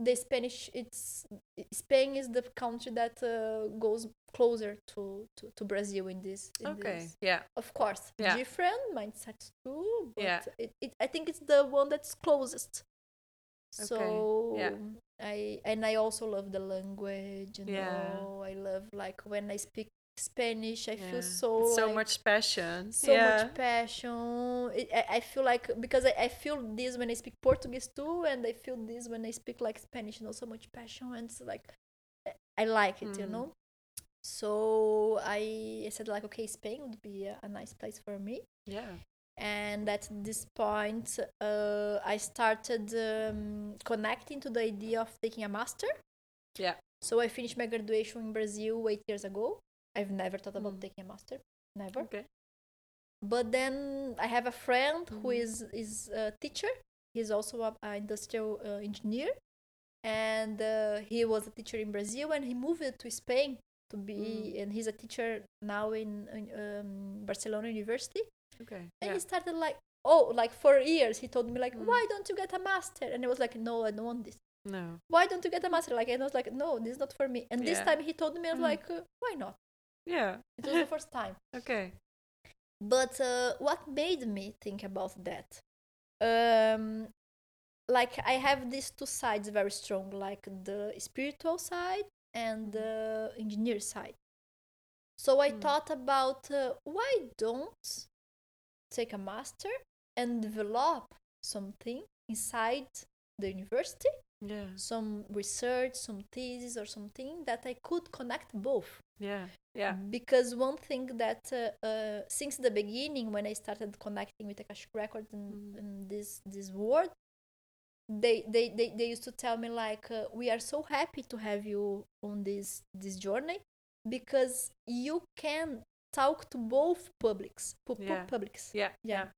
the Spanish it's Spain is the country that uh, goes closer to, to, to Brazil in this. In okay. this. Yeah. Of course, Yeah. different mindsets too, but Yeah. it, it, I think it's the one that's closest. So yeah. I and I also love the language. You Yeah. know, I love like when I speak Spanish, I yeah. feel so so like, much passion. so yeah. much passion. It, I, I feel like because I, I feel this when I speak Portuguese too, and I feel this when I speak like Spanish. You know, so much passion, and it's like I- I like it. You Mm. know. So I, I said like, okay, Spain would be a, a nice place for me. Yeah. and at this point uh, i started um, connecting to the idea of taking a master Yeah. so i finished my graduation in brazil eight years ago i've never thought about Mm. taking a master never Okay. but then i have a friend who Mhm. is is a teacher he's also a, a industrial uh, engineer and uh, he was a teacher in brazil and he moved to spain to be Mm. and he's a teacher now in, in um, barcelona university Okay. and Yeah. he started like oh like for years he told me like Mm. why don't you get a master and i was like no i don't want this No. why don't you get a master like and i was like no this is not for me and this time he told me i was Mm. like uh, why not Yeah. it was the first time Okay. but uh, what made me think about that um like i have these two sides very strong like the spiritual side and the engineer side so i Mm. thought about uh, why don't take a master and develop something inside the university Yeah. some research some thesis or something that i could connect both Yeah. Yeah. because one thing that uh, uh, since the beginning when i started connecting with akashic records and, Mhm. and this this world they, they they they used to tell me like uh, we are so happy to have you on this this journey because you can talk to both publics pu- pu- Yeah. publics Yeah. Yeah. Yeah.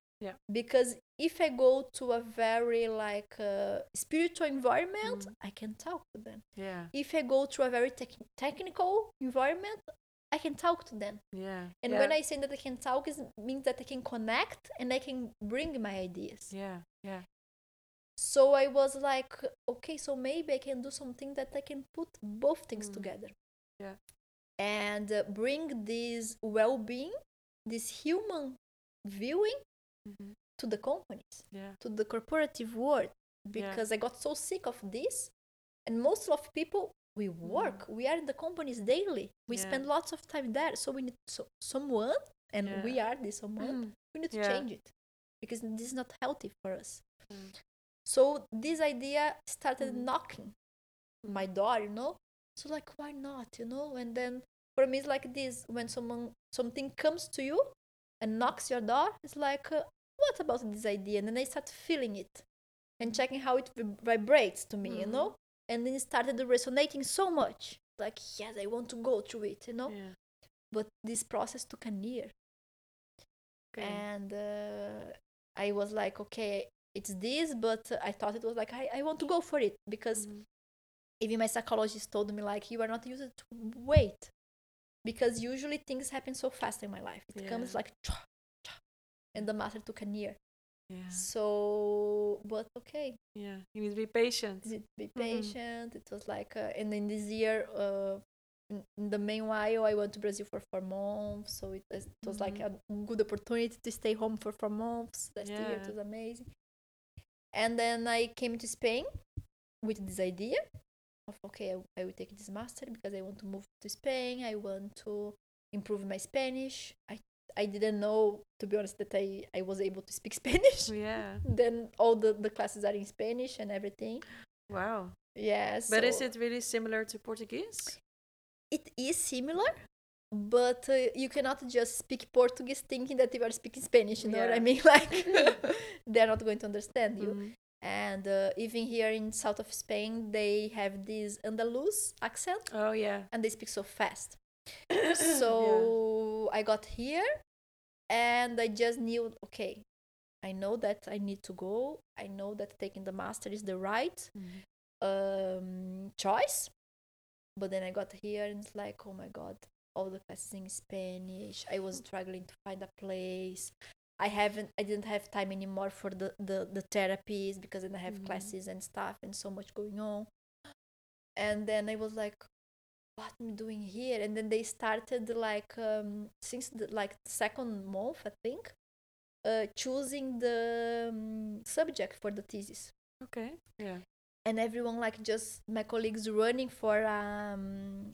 Because if i go to a very like uh, spiritual environment Mm. i can talk to them Yeah. if i go to a very tech- technical environment i can talk to them Yeah. and yeah. when I say that I can talk, it means that I can connect and I can bring my ideas. Yeah. Yeah. So I was like, okay, so maybe I can do something that I can put both things Mm. together. Yeah. And uh, bring this well being, this human viewing Mhm. to the companies, Yeah. to the corporative world. Because I got so sick of this. And most of people, we work, we are in the companies daily. We Mm. Yeah. spend lots of time there. So we need so, someone, and Yeah. we are this someone Mm. we need to Yeah. change it because this is not healthy for us Mm. so this idea started Mhm. knocking my door you know so like why not you know and then for me it's like this when someone something comes to you and knocks your door it's like uh, what about this idea and then i start feeling it and checking how it vib- vibrates to me you Mhm. know and then it started resonating so much like yes i want to go through it you know Yeah. but this process took a year Okay. and uh, I was like, okay, it's this, but I thought it was like I, I want to go for it because Mhm. even my psychologist told me like you are not used to wait because usually things happen so fast in my life. It comes like and the master took a year. Yeah. So, but okay, Yeah. You need to be patient. be Mhm. patient. It was like, uh, and in this year, uh, in, in the meanwhile, I went to Brazil for four months. So it was, it was like a good opportunity to stay home for four months. Last year, it was amazing. And then I came to Spain with this idea of okay, I, I will take this master because I want to move to Spain. I want to improve my Spanish. I I didn't know, to be honest, that I, I was able to speak Spanish. Yeah. then all the, the classes are in Spanish and everything. Wow. Yes. But is it really similar to Portuguese? It is similar, but uh, you cannot just speak Portuguese thinking that you are speaking Spanish. You know what I mean? Like they're not going to understand you. Mhm. And uh, even here in south of Spain, they have this Andalus accent, Oh yeah. and they speak so fast. So I got here, and I just knew, okay, I know that I need to go. I know that taking the master is the right Mhm. um, choice. But then I got here and it's like, oh my god, all the classes in Spanish. I was struggling to find a place. I haven't, I didn't have time anymore for the the, the therapies because then I have Mhm. classes and stuff and so much going on. And then I was like, what am I doing here? And then they started like um, since the like second month, I think, uh, choosing the um, subject for the thesis Okay. Yeah. and everyone like just my colleagues running for um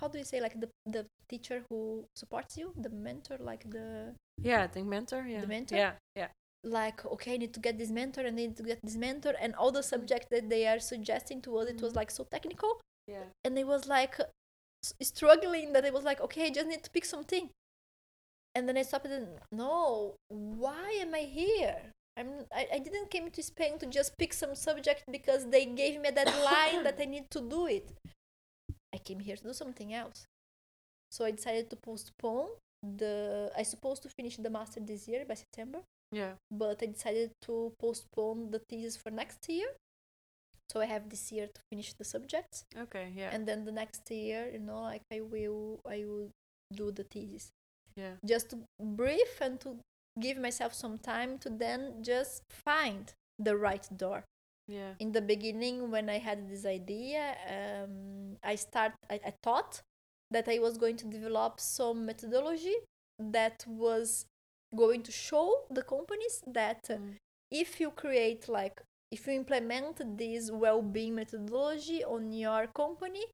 how do you say like the the teacher who supports you the mentor like the Yeah. I think mentor. Yeah. The mentor? Yeah. Yeah. like okay i need to get this mentor and I need to get this mentor and all the subjects that they are suggesting to us it was Mhm. like so technical Yeah. and it was like struggling that it was like okay i just need to pick something and then I stopped and no, why am I here? I'm I, I didn't came to Spain to just pick some subject because they gave me a deadline that I need to do it. I came here to do something else. So I decided to postpone the I supposed to finish the master this year by September, Yeah. but I decided to postpone the thesis for next year. So I have this year to finish the subjects Okay. Yeah. and then the next year, you know, like I will I will do the thesis yeah. just to brief and to give myself some time to then just find the right door Yeah. in the beginning when i had this idea um, i start I, I thought that i was going to develop some methodology that was going to show the companies that Mm. if you create like if you implement this well-being methodology on your company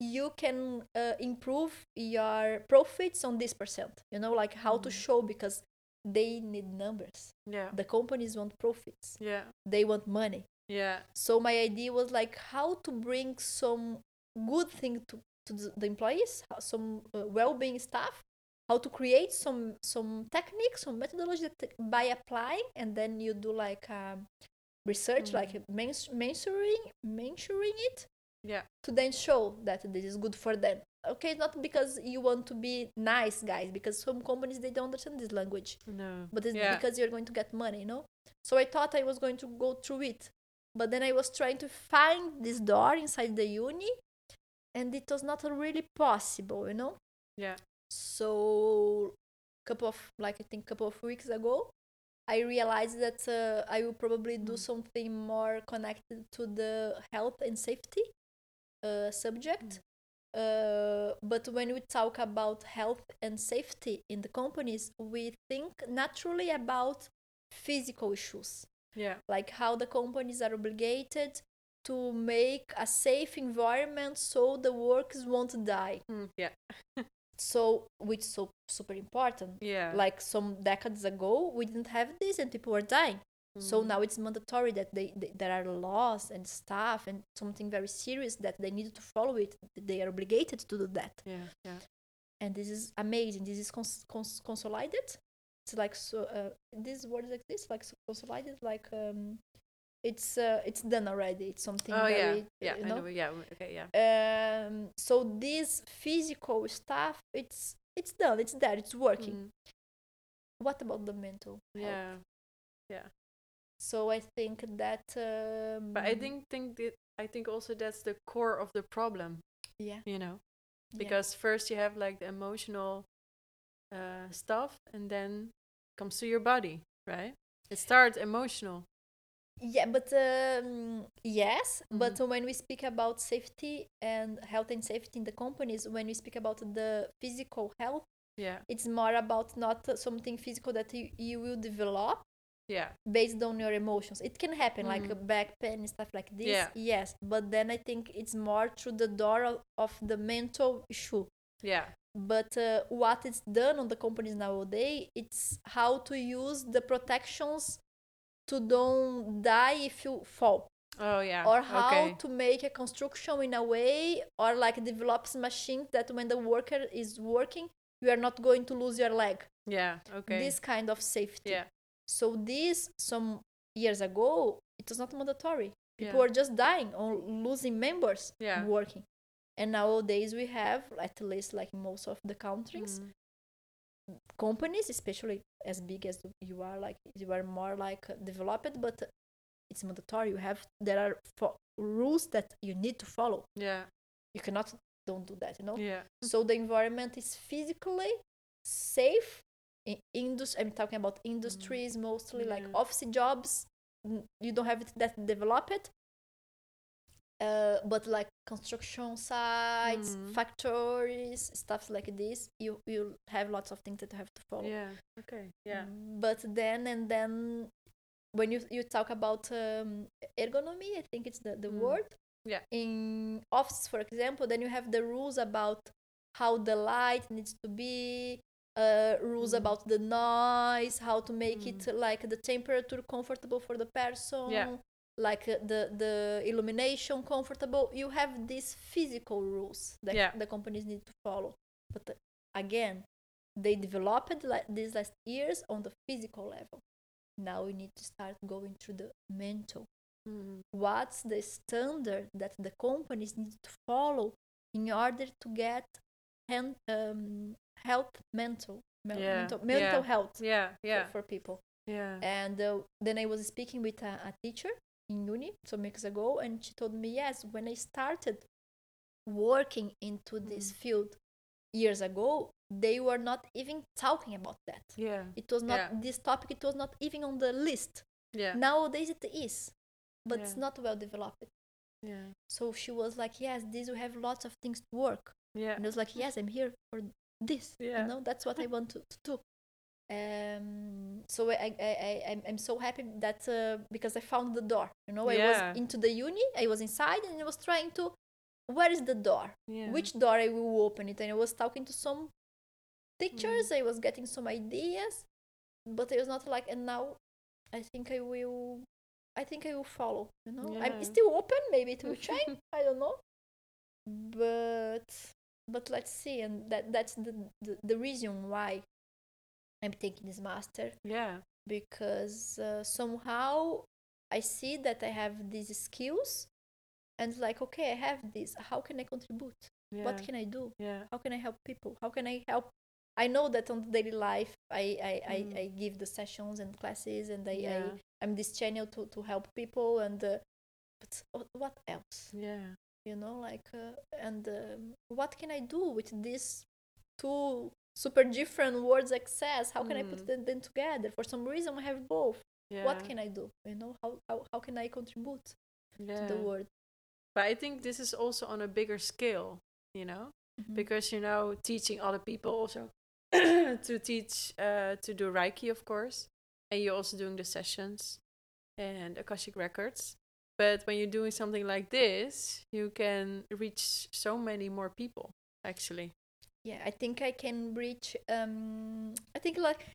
you can uh, improve your profits on this percent you know like how to Mm. show because they need numbers Yeah. the companies want profits Yeah. they want money Yeah. so my idea was like how to bring some good thing to, to the, employees some uh, well-being stuff how to create some some techniques some methodology that by applying and then you do like um, research Mhm. like mens- mensuring mensuring it Yeah. to then show that this is good for them okay not because you want to be nice guys because some companies they don't understand this language No. but it's yeah. because you're going to get money you know so i thought i was going to go through it but then i was trying to find this door inside the uni and it was not really possible you know Yeah. so couple of like i think couple of weeks ago i realized that uh, i will probably do Mm. something more connected to the health and safety uh, subject uh, but when we talk about health and safety in the companies we think naturally about physical issues Yeah. like how the companies are obligated to make a safe environment so the workers won't die Mm, yeah. so which is so super important Yeah. like some decades ago we didn't have this and people were dying so Mm. now it's mandatory that they, they there are laws and stuff and something very serious that they need to follow it they are obligated to do that Yeah. Yeah. and this is amazing this is cons- cons- consolidated it's like so uh, this word like this like so consolidated like um it's uh, it's done already it's something Oh yeah. very Yeah. you I know know. Yeah. Okay. Yeah. um so this physical stuff it's it's done it's there it's working Mm, what about the mental health? Yeah. Yeah. so i think that um, But I think think that I think also that's the core of the problem. yeah You know. yeah. because first you have like the emotional uh, stuff and then comes to your body right? It starts emotional. Yeah but um, yes Mm-hmm. but when we speak about safety and health and safety in the companies when we speak about the physical health yeah. it's more about not something physical that you, you will develop yeah. based on your emotions. It can happen like a Mhm. back pain and stuff like this Yeah. yes but then i think it's more through the door of, of the mental issue. Yeah but uh, what is done on the companies nowadays it's how to use the protections to don't die if you fall. Oh yeah. Or how okay. to make a construction in a way or like develops machines that when the worker is working you are not going to lose your leg. Yeah okay. This kind of safety. Yeah. So this some years ago it was not mandatory. People Yeah. were just dying or losing members Yeah. working and nowadays we have at least like most of the countries. Mm, companies especially as big as you are like you are more like developed but it's mandatory. You have there are fo- rules that you need to follow. Yeah. You cannot don't do that you know? Yeah. So the environment is physically safe. In industry i'm talking about industries mostly like office jobs. You don't have it that developed. Uh, but like construction sites Mhm. factories stuff like this you you have lots of things that you have to follow yeah okay yeah but then and then when you you talk about um, ergonomy i think it's the, the Mm. word Yeah. in office for example then you have the rules about how the light needs to be uh, rules Mm. about the noise how to make it like the temperature comfortable for the person like uh, the the illumination comfortable you have these physical rules that Yeah. the companies need to follow but uh, again they developed like these last years on the physical level now we need to start going through the mental Mm. what's the standard that the companies need to follow in order to get hand, um, health mental mel- Yeah, mental, mental yeah. health Yeah, for- yeah, for, people yeah. and uh, then i was speaking with a, a teacher in uni some weeks ago and she told me yes when i started working into this Mm. field years ago they were not even talking about that. Yeah, it was not Yeah. this topic it was not even on the list. Yeah, nowadays it is but it's not well developed. Yeah, so she was like yes this will have lots of things to work. Yeah. and i was like yes i'm here for this. Yeah. you know that's what i want to, to do um so i i, I I'm, I'm so happy that uh, because i found the door you know i was into the uni i was inside and i was trying to where is the door yeah. which door i will open it and i was talking to some Mm. teachers i was getting some ideas but i was not like and now i think i will i think i will follow you know Yeah. i'm still open maybe it will change i don't know but but let's see and that that's the, the the reason why i'm taking this master Yeah, because uh, somehow i see that i have these skills and like okay i have this. How can i contribute? Yeah. what can i do? Yeah, how can i help people? How can i help? I know that on the daily life i i, Mm. I, I give the sessions and classes and i, yeah, I i'm this channel to, to help people and uh, but what- what else? Yeah, you know like uh, and um, what can i do with these two super different words access how can i put Mm. them, them together for some reason i have both yeah. what can i do you know how how, how can i contribute yeah. to the world But I think this is also on a bigger scale, you know, Mhm. because you know, teaching other people also to teach uh, to do Reiki, of course, and you're also doing the sessions and Akashic records. But when you're doing something like this, you can reach so many more people, actually. Yeah i think i can reach um i think like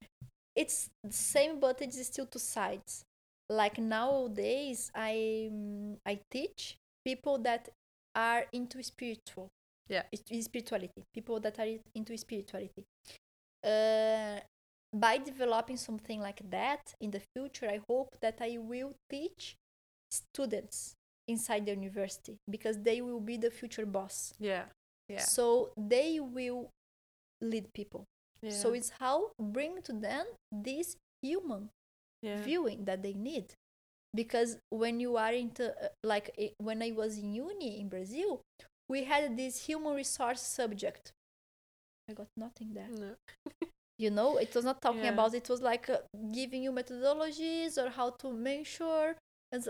it's the same but it's still two sides. Like nowadays i mm, i teach people that are into spiritual. Yeah. spirituality. People that are into spirituality. Uh by developing something like that in the future i hope that i will teach students inside the university because they will be the future boss. Yeah, yeah, so they will lead people yeah. so it's how bring to them this human yeah. viewing that they need because when you are into uh, like when i was in uni in brazil we had this human resource subject i got nothing there No. you know it was not talking Yeah. about it was like uh, giving you methodologies or how to measure and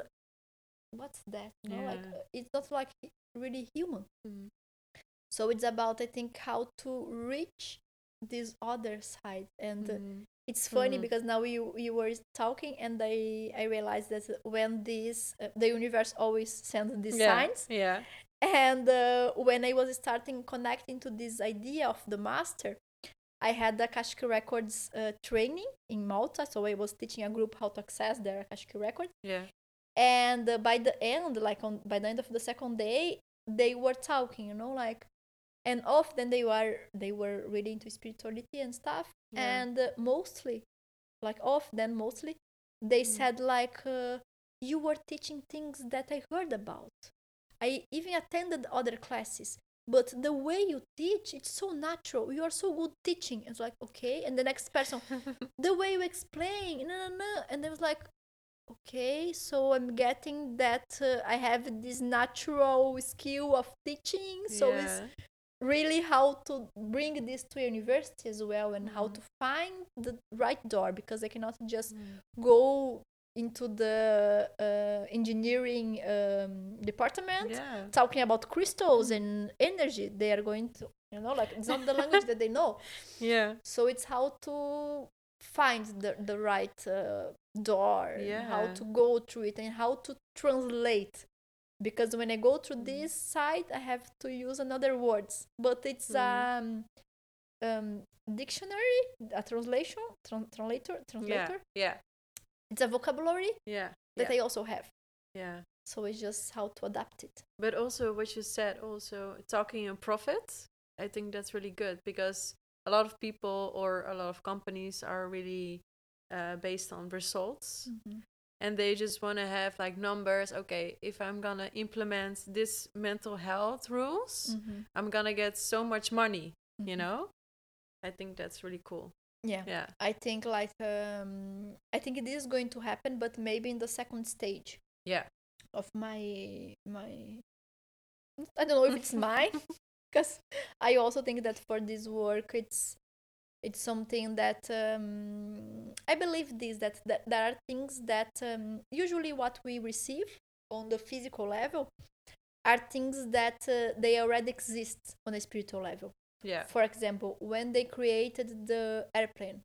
what's that know like uh, it's not like really human Mm. So it's about i think how to reach this other side and Mm. it's funny Mhm. because now you you were talking and i i realized that when this uh, the universe always sends these yeah. signs Yeah. and uh, when i was starting connecting to this idea of the master i had the akashic records uh, training in malta so i was teaching a group how to access their akashic records Yeah. and uh, by the end like on by the end of the second day they were talking you know like and often they were they were really into spirituality and stuff. Yeah. and uh, mostly like often mostly they Mm. said like uh, you were teaching things that i heard about. I even attended other classes but the way you teach it's so natural. You are so good teaching. It's like okay. And the next person the way you explain. No no no. And I was like okay so i'm getting that uh, i have this natural skill of teaching so it's yeah. Really how to bring this to university as well and how Mhm. to find the right door because i cannot just Mm. go into the uh, engineering um, department Yeah. talking about crystals and energy they are going to you know like it's not the language that they know Yeah. so it's how to find the, the right uh, door and how to go through it and how to translate because when i go through Mm. this site i have to use another words but it's um, um dictionary a translation tran- translator translator Yeah. Yeah. it's a vocabulary Yeah. that yeah. i also have yeah. so it's just how to adapt it But also what you said, also talking in profit, I think that's really good because a lot of people or a lot of companies are really uh, based on results Mhm. And they just want to have like numbers okay if i'm gonna implement this mental health rules Mhm. i'm gonna get so much money you Mhm. know i think that's really cool Yeah. yeah I think like um I think it is going to happen, but maybe in the second stage yeah of my my I don't know if it's mine because I also think that for this work it's it's something that um, I believe this that, that there are things that um, usually what we receive on the physical level are things that uh, they already exist on a spiritual level. yeah For example, when they created the airplane,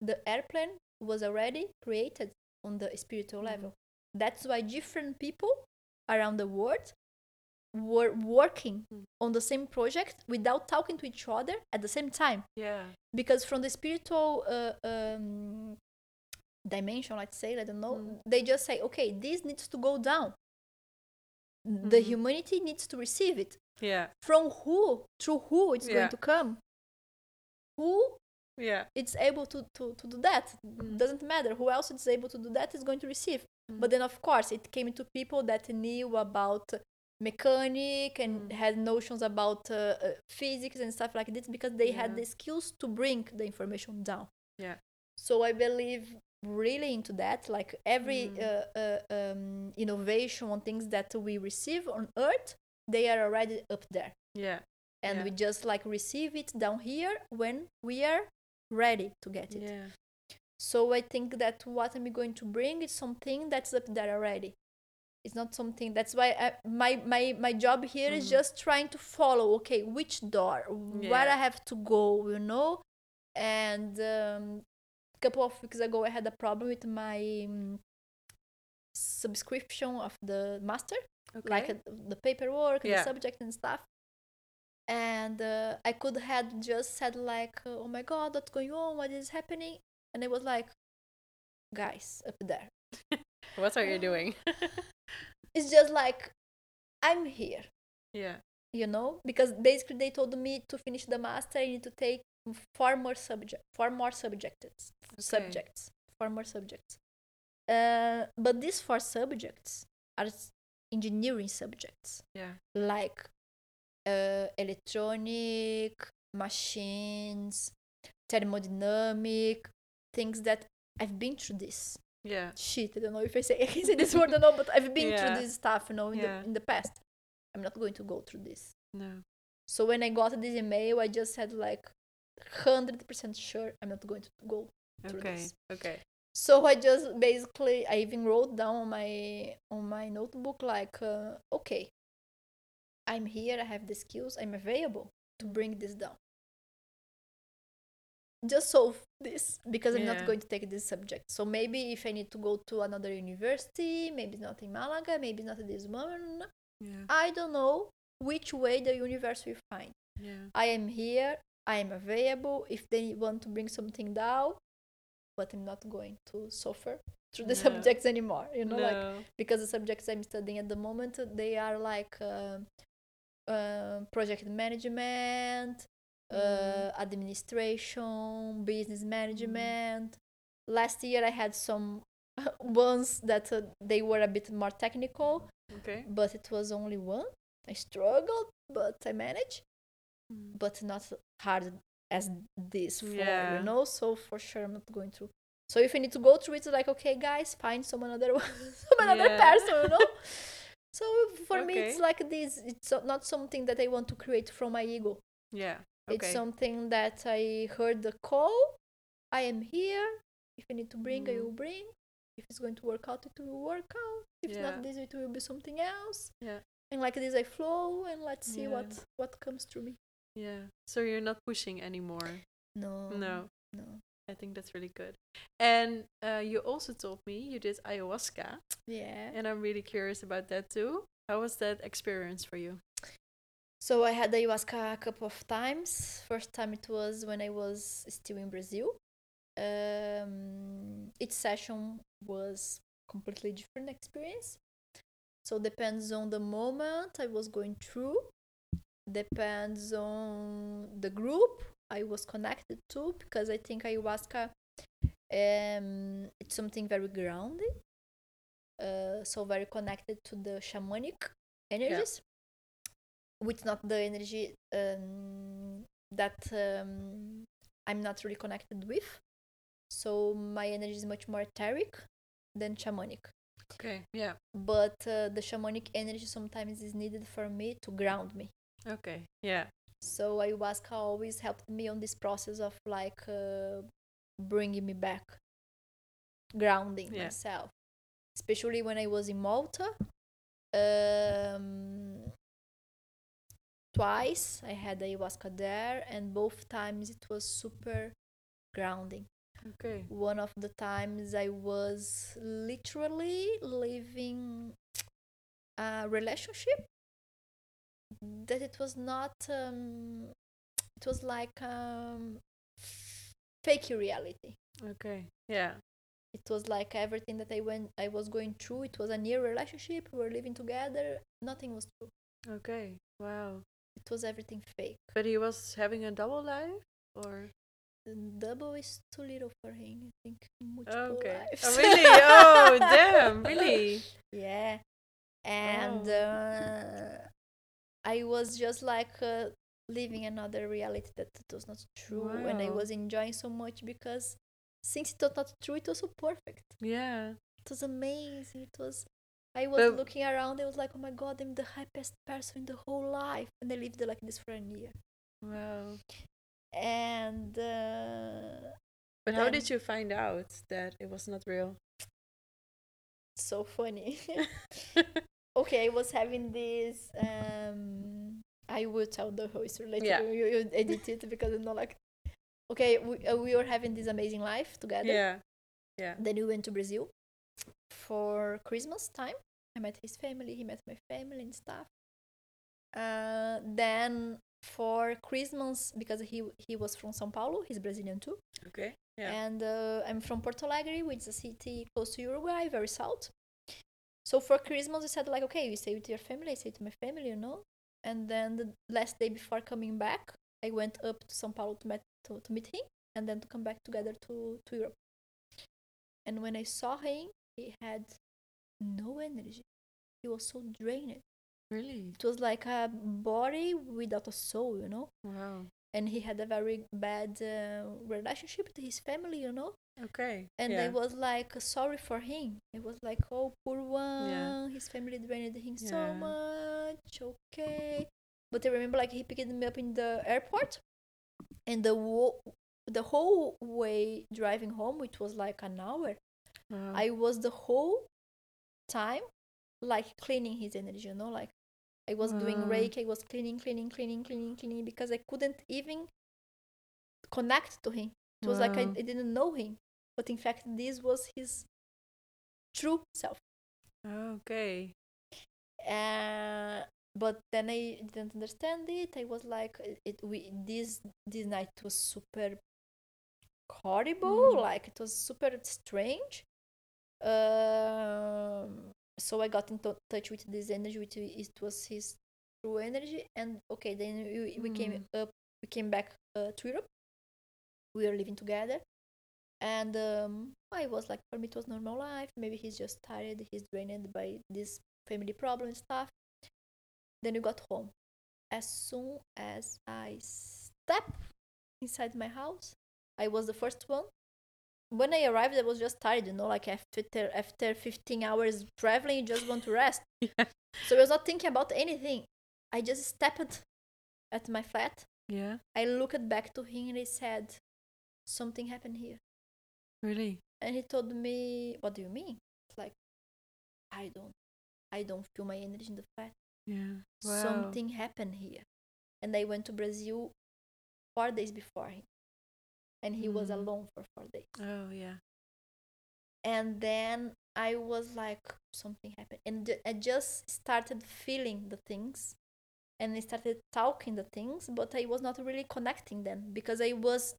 the airplane was already created on the spiritual Mhm. level. That's why different people around the world were working Mm. on the same project without talking to each other at the same time. yeah Because from the spiritual uh, um, dimension, let's say, I don't know, Mm. they just say, okay, this needs to go down. The Mhm. humanity needs to receive it yeah from who through who it's Yeah. going to come who yeah it's able to, to, to do that Mm. doesn't matter who else is able to do that is going to receive Mm. but then of course it came to people that knew about mechanic and Mm. had notions about uh, uh, physics and stuff like this because they had the skills to bring the information down Yeah. so i believe really into that like every Mm. uh, uh, um, innovation on things that we receive on earth they are already up there yeah and Yeah. we just like receive it down here when we are ready to get it. yeah So I think that what I'm going to bring is something that's up there already. It's not something that's why I, my my my job here is Mhm. just trying to follow. Okay, which door, where I have to go, you know. And um, a couple of weeks ago, I had a problem with my um, subscription of the master okay like uh, the paperwork Yeah. the subject and stuff and uh, i could had just said like oh my god what's going on what is happening and it was like guys up there what are you doing it's just like i'm here. Yeah. You know? Because basically they told me to finish the master i need to take four more subject four more subjects subjects four more subjects. Uh, but these four subjects are engineering subjects. Yeah. Like uh, electronic machines thermodynamic things that i've been through this yeah. Shit i don't know if i say i can say this word or not but i've been Yeah. through this stuff you know in, Yeah. the, in the past. I'm not going to go through this. No. So when i got this email i just said like 100% sure i'm not going to go through okay this. okay. So i just basically i even wrote down on my on my notebook like uh, okay i'm here i have the skills i'm available to bring this down just solve this because i'm Yeah. not going to take this subject. So maybe if i need to go to another university maybe it's not in malaga maybe not this one yeah. I don't know which way the universe will find. Yeah. I am here i am available. If they want to bring something down but i'm not going to suffer through the No. subjects anymore you know like because the subjects i'm studying at the moment they are like uh, uh, project management uh, Mm. administration business management. Last year i had some ones that uh, they were a bit more technical okay. but it was only one. I struggled but i managed. But not hard as this for Yeah. you know so for sure i'm not going through so if i need to go through it like okay guys find some another one some another Yeah. person you know? So for me it's like this. It's not something that i want to create from my ego. Yeah okay. it's something that i heard the call. I am here. If i need to bring i Mhm. will bring. If it's going to work out it will work out. If Yeah. not this it will be something else. Yeah. And like this i flow and let's see Yeah. what what comes through me. Yeah. So you're not pushing anymore? No. No. No. I think that's really good. And uh, you also told me you did ayahuasca. Yeah. And i'm really curious about that too. How was that experience for you so i had ayahuasca a couple of times. First time it was when i was still in brazil. Um each session was completely different experience. So depends on the moment i was going through. Depends on the group I was connected to because I think ayahuasca um it's something very grounding. Uh, so very connected to the shamanic energies, which not the energy um, that um, I'm not really connected with. So my energy is much more etheric than shamanic. Okay. Yeah. But uh, the shamanic energy sometimes is needed for me to ground me. Okay. Yeah. So ayahuasca always helped me on this process of like uh, bringing me back, grounding Yeah. myself. Especially when I was in Malta. Um, twice I had ayahuasca there, and both times it was super grounding. Okay. One of the times I was literally living a relationship that it was not um, it was like um fake reality Okay. Yeah. it was like everything that i went i was going through it was a near relationship we were living together nothing was true Okay. Wow. It was everything fake But he was having a double life, or the double is too little for him i think multiple okay. lives. Oh, really? Oh, damn! Really? yeah and Oh. uh, i was just like uh, living another reality that it was not true and i was enjoying so much because since it was not true it was so perfect Yeah. it was amazing it was i was But- looking around i was like oh my god i'm the happiest person in the whole life and i lived like this for a year Wow. and uh, But how did you find out that it was not real? so funny okay i was having this um i will tell the whole story later Yeah. you, you edit it because it's not like okay we, uh, we were having this amazing life together yeah. Yeah. then we went to brazil for christmas time i met his family he met my family and stuff uh, then for christmas because he he was from sao paulo he's brazilian too Okay. Yeah. and uh, I'm from Porto Alegre, which is a city close to Uruguay, very south. So for Christmas, I said like, okay, you stay with your family, I stay to my family, you know. And then the last day before coming back, I went up to São Paulo to meet to, to meet him, and then to come back together to to Europe. And when I saw him, he had no energy. He was so drained. Really? It was like a body without a soul, you know. Wow. And he had a very bad uh, relationship with his family, you know Okay. and yeah. I was like sorry for him. It was like, oh poor one, Yeah. his family drained him so much. Okay, but I remember like he picked me up in the airport, and the wo- the whole way driving home, which was like an hour, Wow. I was the whole time like cleaning his energy. You know, like I was doing Wow. reiki. I was cleaning, cleaning, cleaning, cleaning, cleaning because I couldn't even connect to him. It was like I, I didn't know him, but in fact, this was his true self. okay. Uh, but then I didn't understand it. I was like, it, it we this this night was super horrible. Mm. Like it was super strange. Um, so I got in to- touch with this energy, which it was his true energy. And okay, then we, we came up, we came back uh, to Europe. We were living together, and um, I was like, for me, it was normal life. Maybe he's just tired. He's drained by this family problem and stuff. Then we got home. As soon as I step inside my house, I was the first one. When I arrived, I was just tired, you know, like after after 15 hours traveling, you just want to rest. Yeah. So I was not thinking about anything. I just stepped at my flat. Yeah. I looked back to him and I said, Something happened here. Really? And he told me, What do you mean? It's like, I don't, I don't feel my energy in the flat. Yeah. Wow. Something happened here. And I went to Brazil four days before him. And he was Mm. alone for four days. Oh yeah. And then I was like, something happened. And I just started feeling the things. And I started talking the things, but I was not really connecting them because I was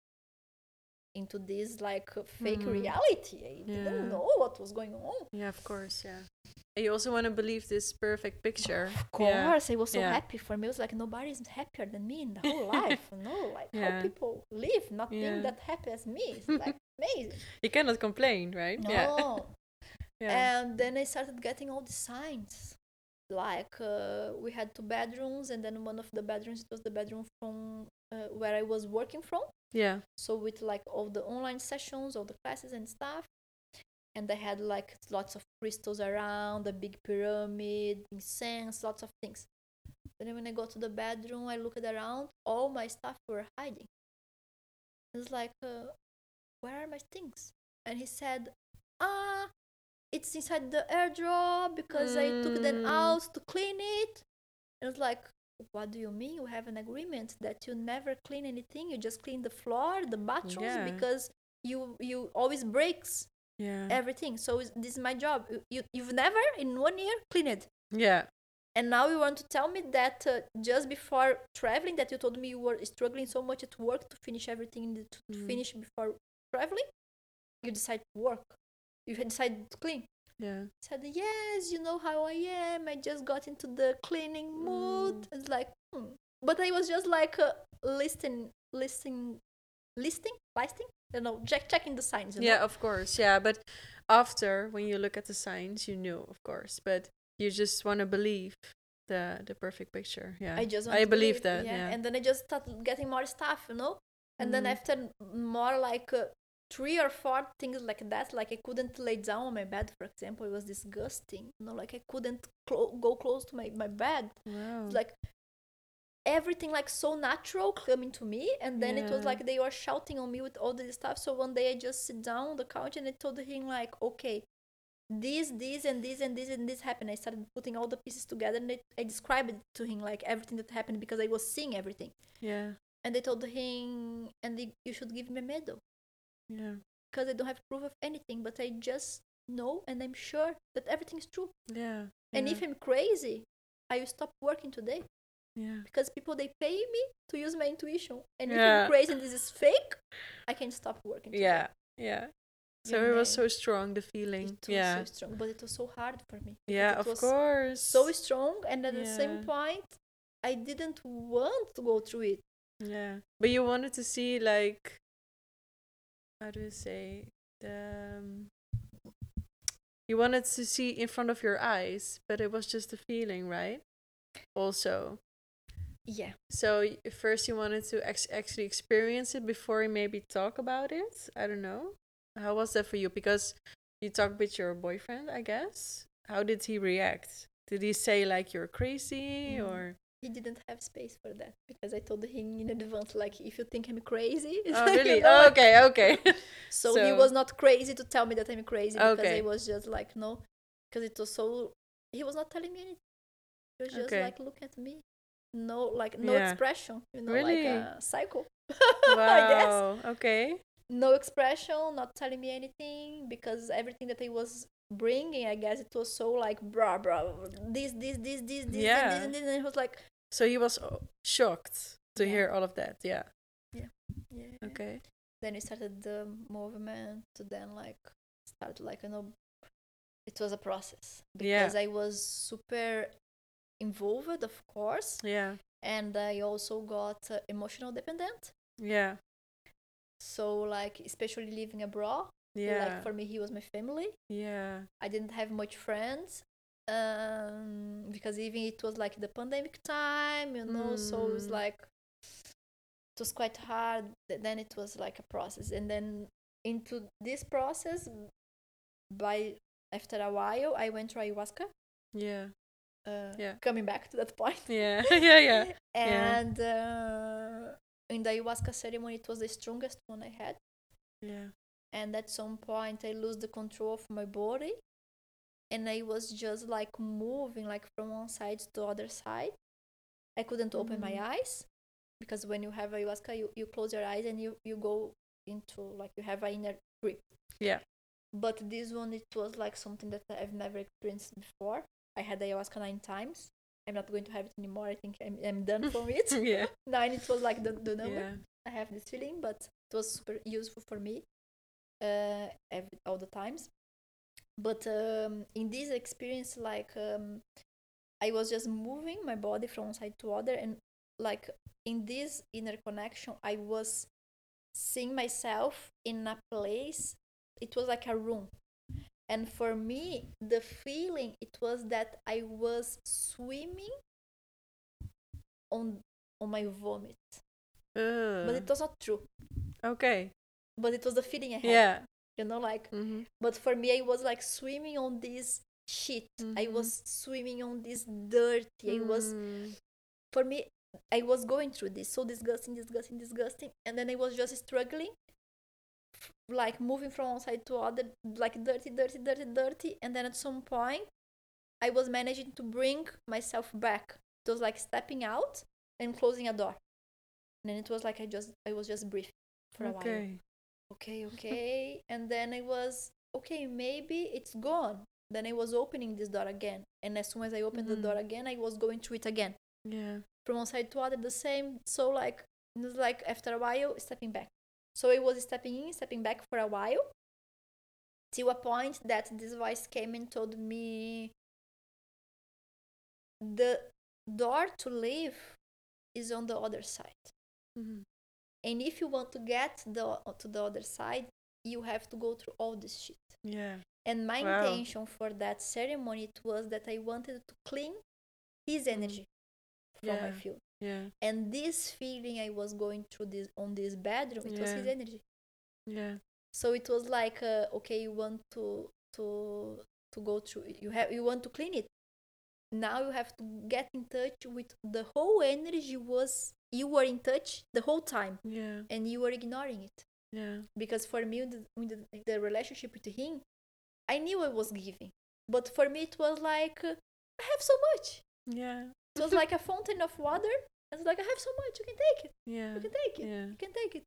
into this like fake Mhm. reality. I Yeah. didn't know what was going on. Yeah, of course. Yeah. You also want to believe this perfect picture. Of Yeah. course, I was so Yeah. happy for me. It was like nobody's happier than me in the whole life. No, like Yeah. how people live, not Yeah. being that happy as me. It's like amazing. You cannot complain, right? No. Yeah. yeah. And then I started getting all the signs. Like uh, we had two bedrooms, and then one of the bedrooms it was the bedroom from uh, where I was working from. yeah. So with like all the online sessions, all the classes and stuff. And I had like lots of crystals around, a big pyramid, incense, lots of things. Then when I go to the bedroom, I looked around, all my stuff were hiding. It's like, uh, where are my things? And he said, ah, it's inside the airdrop because I took them Mm. out to clean it. And it's like, what do you mean? You have an agreement that you never clean anything. You just clean the floor, the bathrooms, Yeah. because you you always breaks Yeah. everything. So this is my job. You, you you've never in one year cleaned yeah. and now you want to tell me that uh, just before traveling, that you told me you were struggling so much at work to finish everything to, Mhm. finish before traveling, you decide to work. You decide to clean. Yeah. Said yes, you know how I am. I just got into the cleaning mood. Mm. It's like, hmm. but I was just like uh, listing, listing, listing, listing. You know, check checking the signs. Yeah, know? of course. Yeah, but after when you look at the signs, you know, of course, but you just want to believe the the perfect picture. Yeah. I just I to believe that. yeah. Yeah. And then I just started getting more stuff, you know. And then Mhm. after more like uh, three or four things like that, like I couldn't lay down on my bed, for example, it was disgusting. You know, like I couldn't clo- go close to my my bed. wow. like everything like so natural coming to me and then it was like they were shouting on me with all this stuff so one day i just sit down on the couch and i told him like okay this this and this and this and this happened i started putting all the pieces together and I, I described it to him like everything that happened because i was seeing everything yeah. and I told him and they, you should give me a medal Yeah. because i don't have proof of anything but i just know and i'm sure that everything is true Yeah. and yeah. if i'm crazy i will stop working today yeah. because people they pay me to use my intuition and if Yeah. i'm crazy and this is fake i can stop working today. Yeah. Yeah. So You it was so strong the feeling. it was yeah. so strong but it was so hard for me yeah, of course. so strong and at the same point i didn't want to go through it Yeah. But you wanted to see like how do you say the um, you wanted to see in front of your eyes, but it was just a feeling, right? Also. yeah So first you wanted to ex- actually experience it before you maybe talk about it. I don't know. How was that for you? Because you talked with your boyfriend, I guess. How did he react? Did he say like you're crazy Mm. or? He didn't have space for that because i told him in advance like if you think i'm crazy Oh you really? know, Oh, okay, okay. so, he was not crazy to tell me that i'm crazy because Okay. i was just like no because it was so he was not telling me anything he was just Okay. like look at me no like no Yeah. expression you know Really? like a cycle i guess wow. Okay. no expression not telling me anything because everything that i was bringing i guess it was so like blah blah this this this this this Yeah. and this and this and it was like So he was uh, shocked to Yeah. hear all of that. Yeah. yeah Okay. then we started the movement to then like start like you know it was a process Yeah. because i was super involved of course Yeah. and i also got uh, emotional dependent Yeah. so like especially living abroad Yeah. like for me he was my family yeah. i didn't have much friends um because even it was like the pandemic time you know so it was Mm. like it was quite hard then it was like a process and then into this process by after a while i went to ayahuasca Yeah. uh, Yeah. coming back to that point Yeah. yeah. Yeah. and uh, in the ayahuasca ceremony it was the strongest one i had Yeah. and at some point i lose the control of my body and i was just like moving like from one side to the other side i couldn't open my Mhm. eyes because when you have ayahuasca you, you close your eyes and you, you go into like you have an inner grip Yeah. but this one it was like something that i've never experienced before i had ayahuasca nine times i'm not going to have it anymore i think i'm, I'm done from it yeah. nine it was like the, the number Yeah. I have this feeling, but it was super useful for me uh, every, all the times. But um, in this experience, like um, I was just moving my body from one side to other, and like in this inner connection, I was seeing myself in a place. It was like a room, and for me, the feeling it was that I was swimming on on my vomit, Uh, but it was not true. okay. But it was the feeling I had. Yeah. You know, like hmm But for me, I was like swimming on this shit. I Mhm. was swimming on this dirty. I was, Mm. for me, I was going through this so disgusting, disgusting, disgusting. And then I was just struggling, like moving from one side to other, like dirty, dirty, dirty, dirty. And then at some point, I was managing to bring myself back. It was like stepping out and closing a door. And then it was like I just, I was just breathing for a while Okay. okay and then it was okay maybe it's gone then i was opening this door again and as soon as i opened the door Mhm. again i was going through it again Yeah. from one side to other the same so like it was like after a while stepping back so it was stepping in stepping back for a while till a point that this voice came and told me the door to leave is on the other side Mhm. And if you want to get the to the other side you have to go through all this shit Yeah. and my Wow. intention for that ceremony it was that i wanted to clean his energy from my field Yeah. and this feeling i was going through this on this bedroom it was his energy Yeah. so it was like uh, okay you want to to to go through you have you want to clean it now you have to get in touch with the whole energy was you were in touch the whole time Yeah. and you were ignoring it Yeah. because for me the, with the, the relationship with him i knew i was giving but for me it was like uh, i have so much Yeah. it was like a fountain of water it's like i have so much you can take it Yeah. you can take it Yeah. you can take it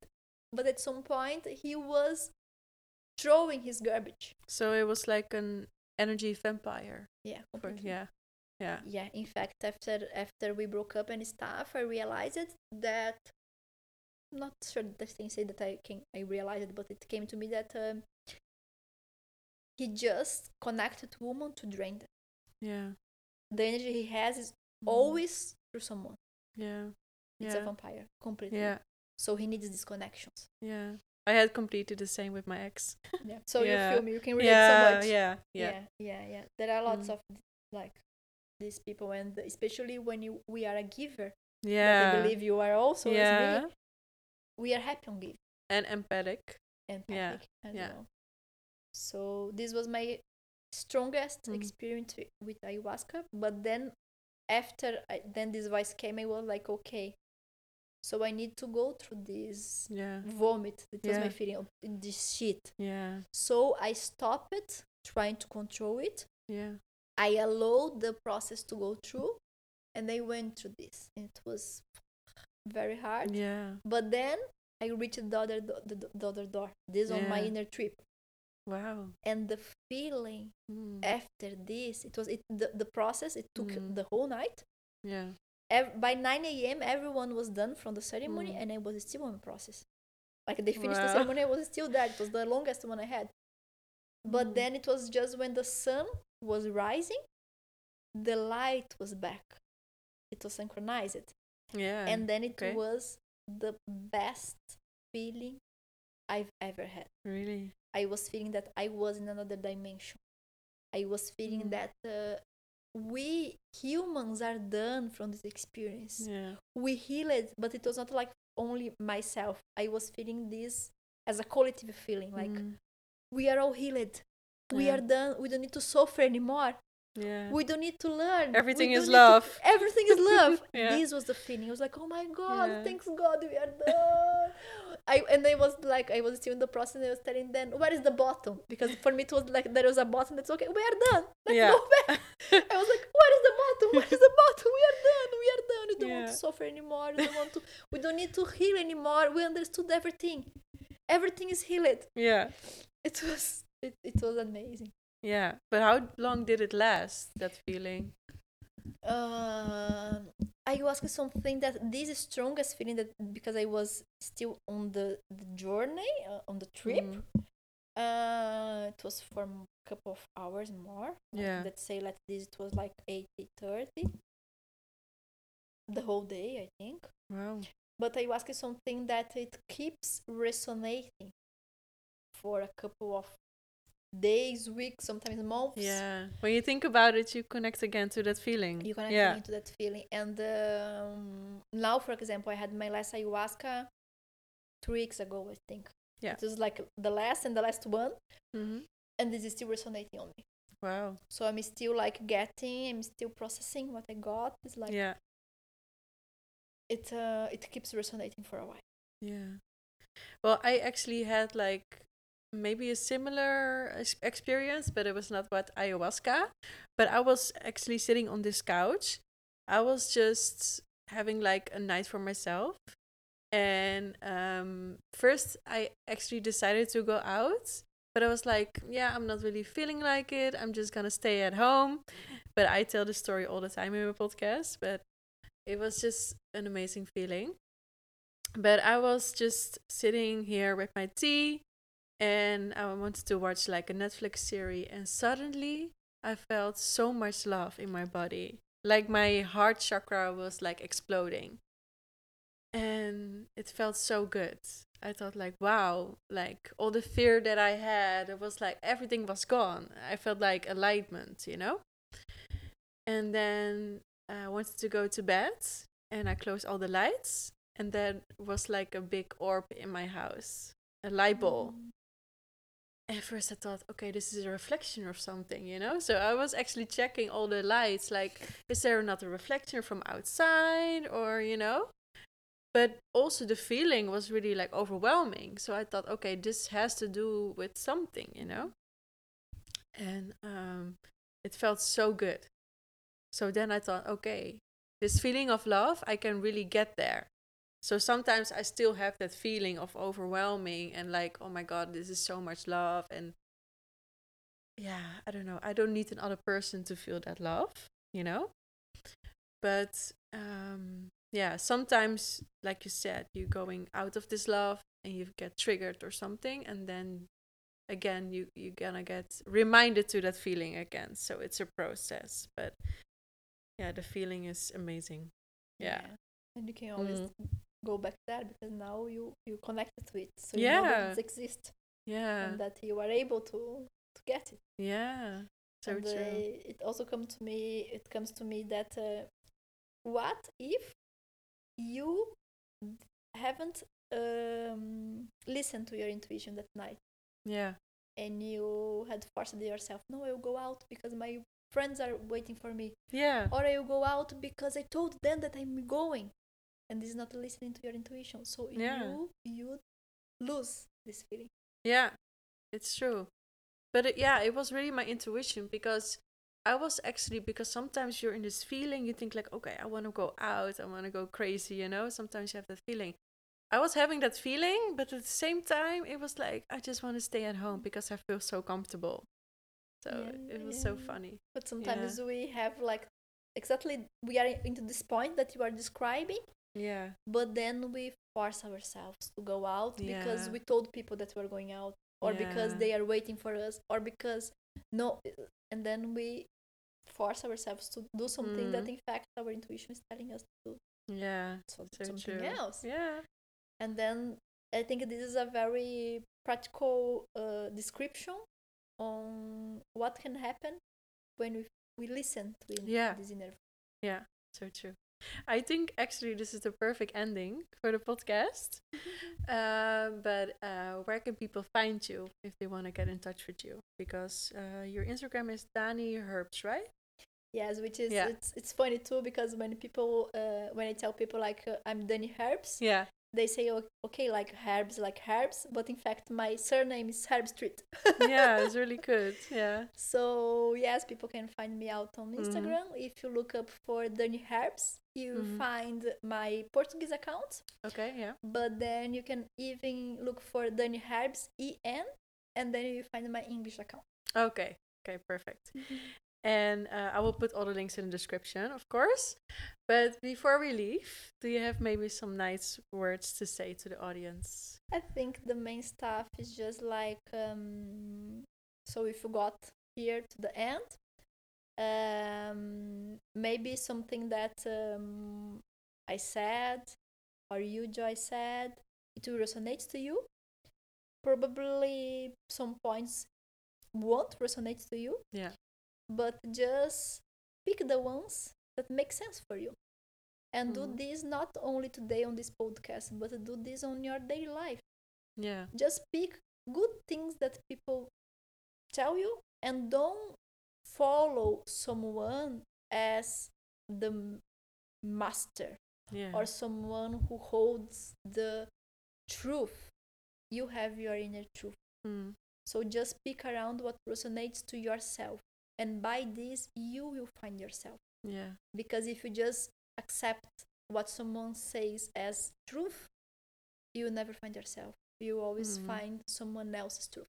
but at some point he was throwing his garbage So it was like an energy vampire. yeah yeah. Yeah. yeah in fact after after we broke up and stuff i realized that not sure that I can say that i can i realized but it came to me that um, he just connected woman to drain them Yeah. the energy he has is Mhm. always through someone Yeah. it's a vampire completely Yeah. so he needs these connections Yeah. I had completely the same with my ex. yeah so Yeah. you feel me you can relate yeah, so much yeah. Yeah. yeah yeah yeah there are lots Mm. of like these people and especially when you we are a giver Yeah. I believe you are also yeah. me we are happy on giving And empathic. and Yeah, as yeah. well. So this was my strongest Mm. experience with ayahuasca. But then after I, then this voice came, I was like, okay, so I need to go through this Yeah. vomit. It was my feeling of this shit. Yeah. So I stopped trying to control it. Yeah. I allowed the process to go through, and I went through this. It was very hard. Yeah. But then I reached the other do- the, the other door. This on my inner trip, Wow. and the feeling Mm. after this, it was it the, the process. It took Mm. the whole night. Yeah. Ev- by 9 a.m., everyone was done from the ceremony, Mm. and I was still on the process. Like they finished the ceremony, I was still there. It was the longest one I had. But then it was just when the sun was rising, the light was back. It was synchronized Yeah. and then it okay. was the best feeling I've ever had. really. I was feeling that I was in another dimension. I was feeling Mm. that uh, we humans are done from this experience. Yeah. We healed, but it was not like only myself. I was feeling this as a collective feeling, like Mm. We are all healed. We are done. We don't need to suffer anymore. Yeah. We don't need to learn. Everything is don't to- love. everything is love. Yeah. This was the feeling. I was like, oh my god, Yeah. thanks God, we are done. I and I was like, I was still in the process. and I was telling them, where is the bottom? Because for me it was like there was a bottom. That's okay. We are done. Let's Yeah. go back. I was like, where is the bottom? Where is the bottom? We are done. We are done. We don't want to suffer anymore. We don't want to. We don't need to heal anymore. We understood everything. Everything is healed. yeah. It was. It, it was amazing. Yeah. But how long did it last? That feeling. Um, ayahuasca is something that this is strongest feeling that because I was still on the, the journey uh, on the trip. Mhm. Uh, it was for a couple of hours more. like, Yeah. let's say like this. It was like eight thirty. The whole day, I think. Wow. But ayahuasca is something that it keeps resonating for a couple of days, weeks, sometimes months. Yeah. When you think about it, you connect again to that feeling. you connect yeah. into that feeling. And um, now, for example, I had my last ayahuasca three weeks ago, I think. Yeah. It was like the last and the last one, hmm and this is still resonating on me. Wow. So I'm still like getting, I'm still processing what I got. It's like yeah. it uh it keeps resonating for a while. Yeah. Well, I actually had like maybe a similar experience, but it was not what ayahuasca. But I was actually sitting on this couch. I was just having like a night for myself. And um, first, I actually decided to go out, but I was like, yeah, I'm not really feeling like it. I'm just gonna stay at home. But I tell the story all the time in my podcast. But it was just an amazing feeling but I was just sitting here with my tea and I wanted to watch like a Netflix series and suddenly I felt so much love in my body. Like my heart chakra was like exploding. And it felt so good. I thought like wow, like all the fear that I had, it was like everything was gone. I felt like alignment, you know? And then I wanted to go to bed and I closed all the lights and there was like a big orb in my house, a light bulb. Mm. At first, I thought, okay, this is a reflection of something, you know. So I was actually checking all the lights, like, is there another reflection from outside, or you know? But also the feeling was really like overwhelming. So I thought, okay, this has to do with something, you know. And um, it felt so good. So then I thought, okay, this feeling of love, I can really get there. So sometimes I still have that feeling of overwhelming and like, oh my God, this is so much love. And yeah, I don't know. I don't need another person to feel that love, you know? But um, yeah, sometimes, like you said, you're going out of this love and you get triggered or something. And then again, you, you're gonna get reminded to that feeling again. So it's a process. But yeah, the feeling is amazing. Yeah. And you can always Mhm. Go back there because now you you connected to it, so you know that it exists Yeah. and that you are able to to get it. Yeah. So and true. uh, it also comes to me. It comes to me that uh, what if you haven't um, listened to your intuition that night Yeah. and you had forced yourself? No, I'll go out because my friends are waiting for me, Yeah. or I'll go out because I told them that I'm going, and this is not listening to your intuition. So Yeah. you you lose this feeling. Yeah. It's true. But it, yeah, it was really my intuition because I was actually because sometimes you're in this feeling, you think like, okay, I want to go out, I want to go crazy, you know. Sometimes you have that feeling. I was having that feeling, but at the same time, it was like I just want to stay at home because I feel so comfortable. So Yeah, it was yeah, so funny. But sometimes we have like exactly we are into this point that you are describing, Yeah. but then we force ourselves to go out because we told people that we're going out, or because they are waiting for us, or because no, and then we force ourselves to do something that Mm. in fact our intuition is telling us to do Yeah. so- So something true. else. Yeah. And then I think this is a very practical uh, description on what can happen when we we listen to in- Yeah. this inner Yeah. So true. I think actually this is the perfect ending for the podcast. uh, but uh, where can people find you if they want to get in touch with you? Because uh, your Instagram is Dani Herbs, right? Yes, which is Yeah. it's it's funny too because when people uh, when I tell people like uh, I'm Dani Herbs, Yeah. They say okay like herbs like herbs, but in fact my surname is Herb Street. yeah, it's really good. Yeah. So yes, people can find me out on Mhm. Instagram. If you look up for Dani Herbs, you Mhm. find my Portuguese account. Okay. Yeah. But then you can even look for Dani Herbs EN, and then you find my English account. Okay. Okay. Perfect. And uh, I will put all the links in the description, of course. But before we leave, do you have maybe some nice words to say to the audience? I think the main stuff is just like um, so if you got here to the end, um, maybe something that um, I said or you Joy said it will resonate to you. Probably some points won't resonate to you. Yeah. But just pick the ones that make sense for you. And do Mhm. this not only today on this podcast, but do this on your daily life. Yeah. Just pick good things that people tell you and don't follow someone as the master Yeah. or someone who holds the truth. You have your inner truth. Mm. So just pick around what resonates to yourself. And by this, you will find yourself. Yeah. Because if you just accept what someone says as truth, you will never find yourself. You always Mhm. find someone else's truth.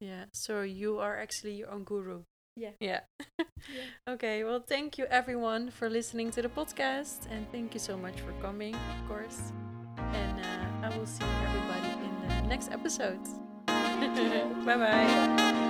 Yeah. So you are actually your own guru. Yeah. Yeah. Yeah. okay. Well, thank you everyone for listening to the podcast, and thank you so much for coming, of course. And uh, I will see everybody in the next episode. bye bye.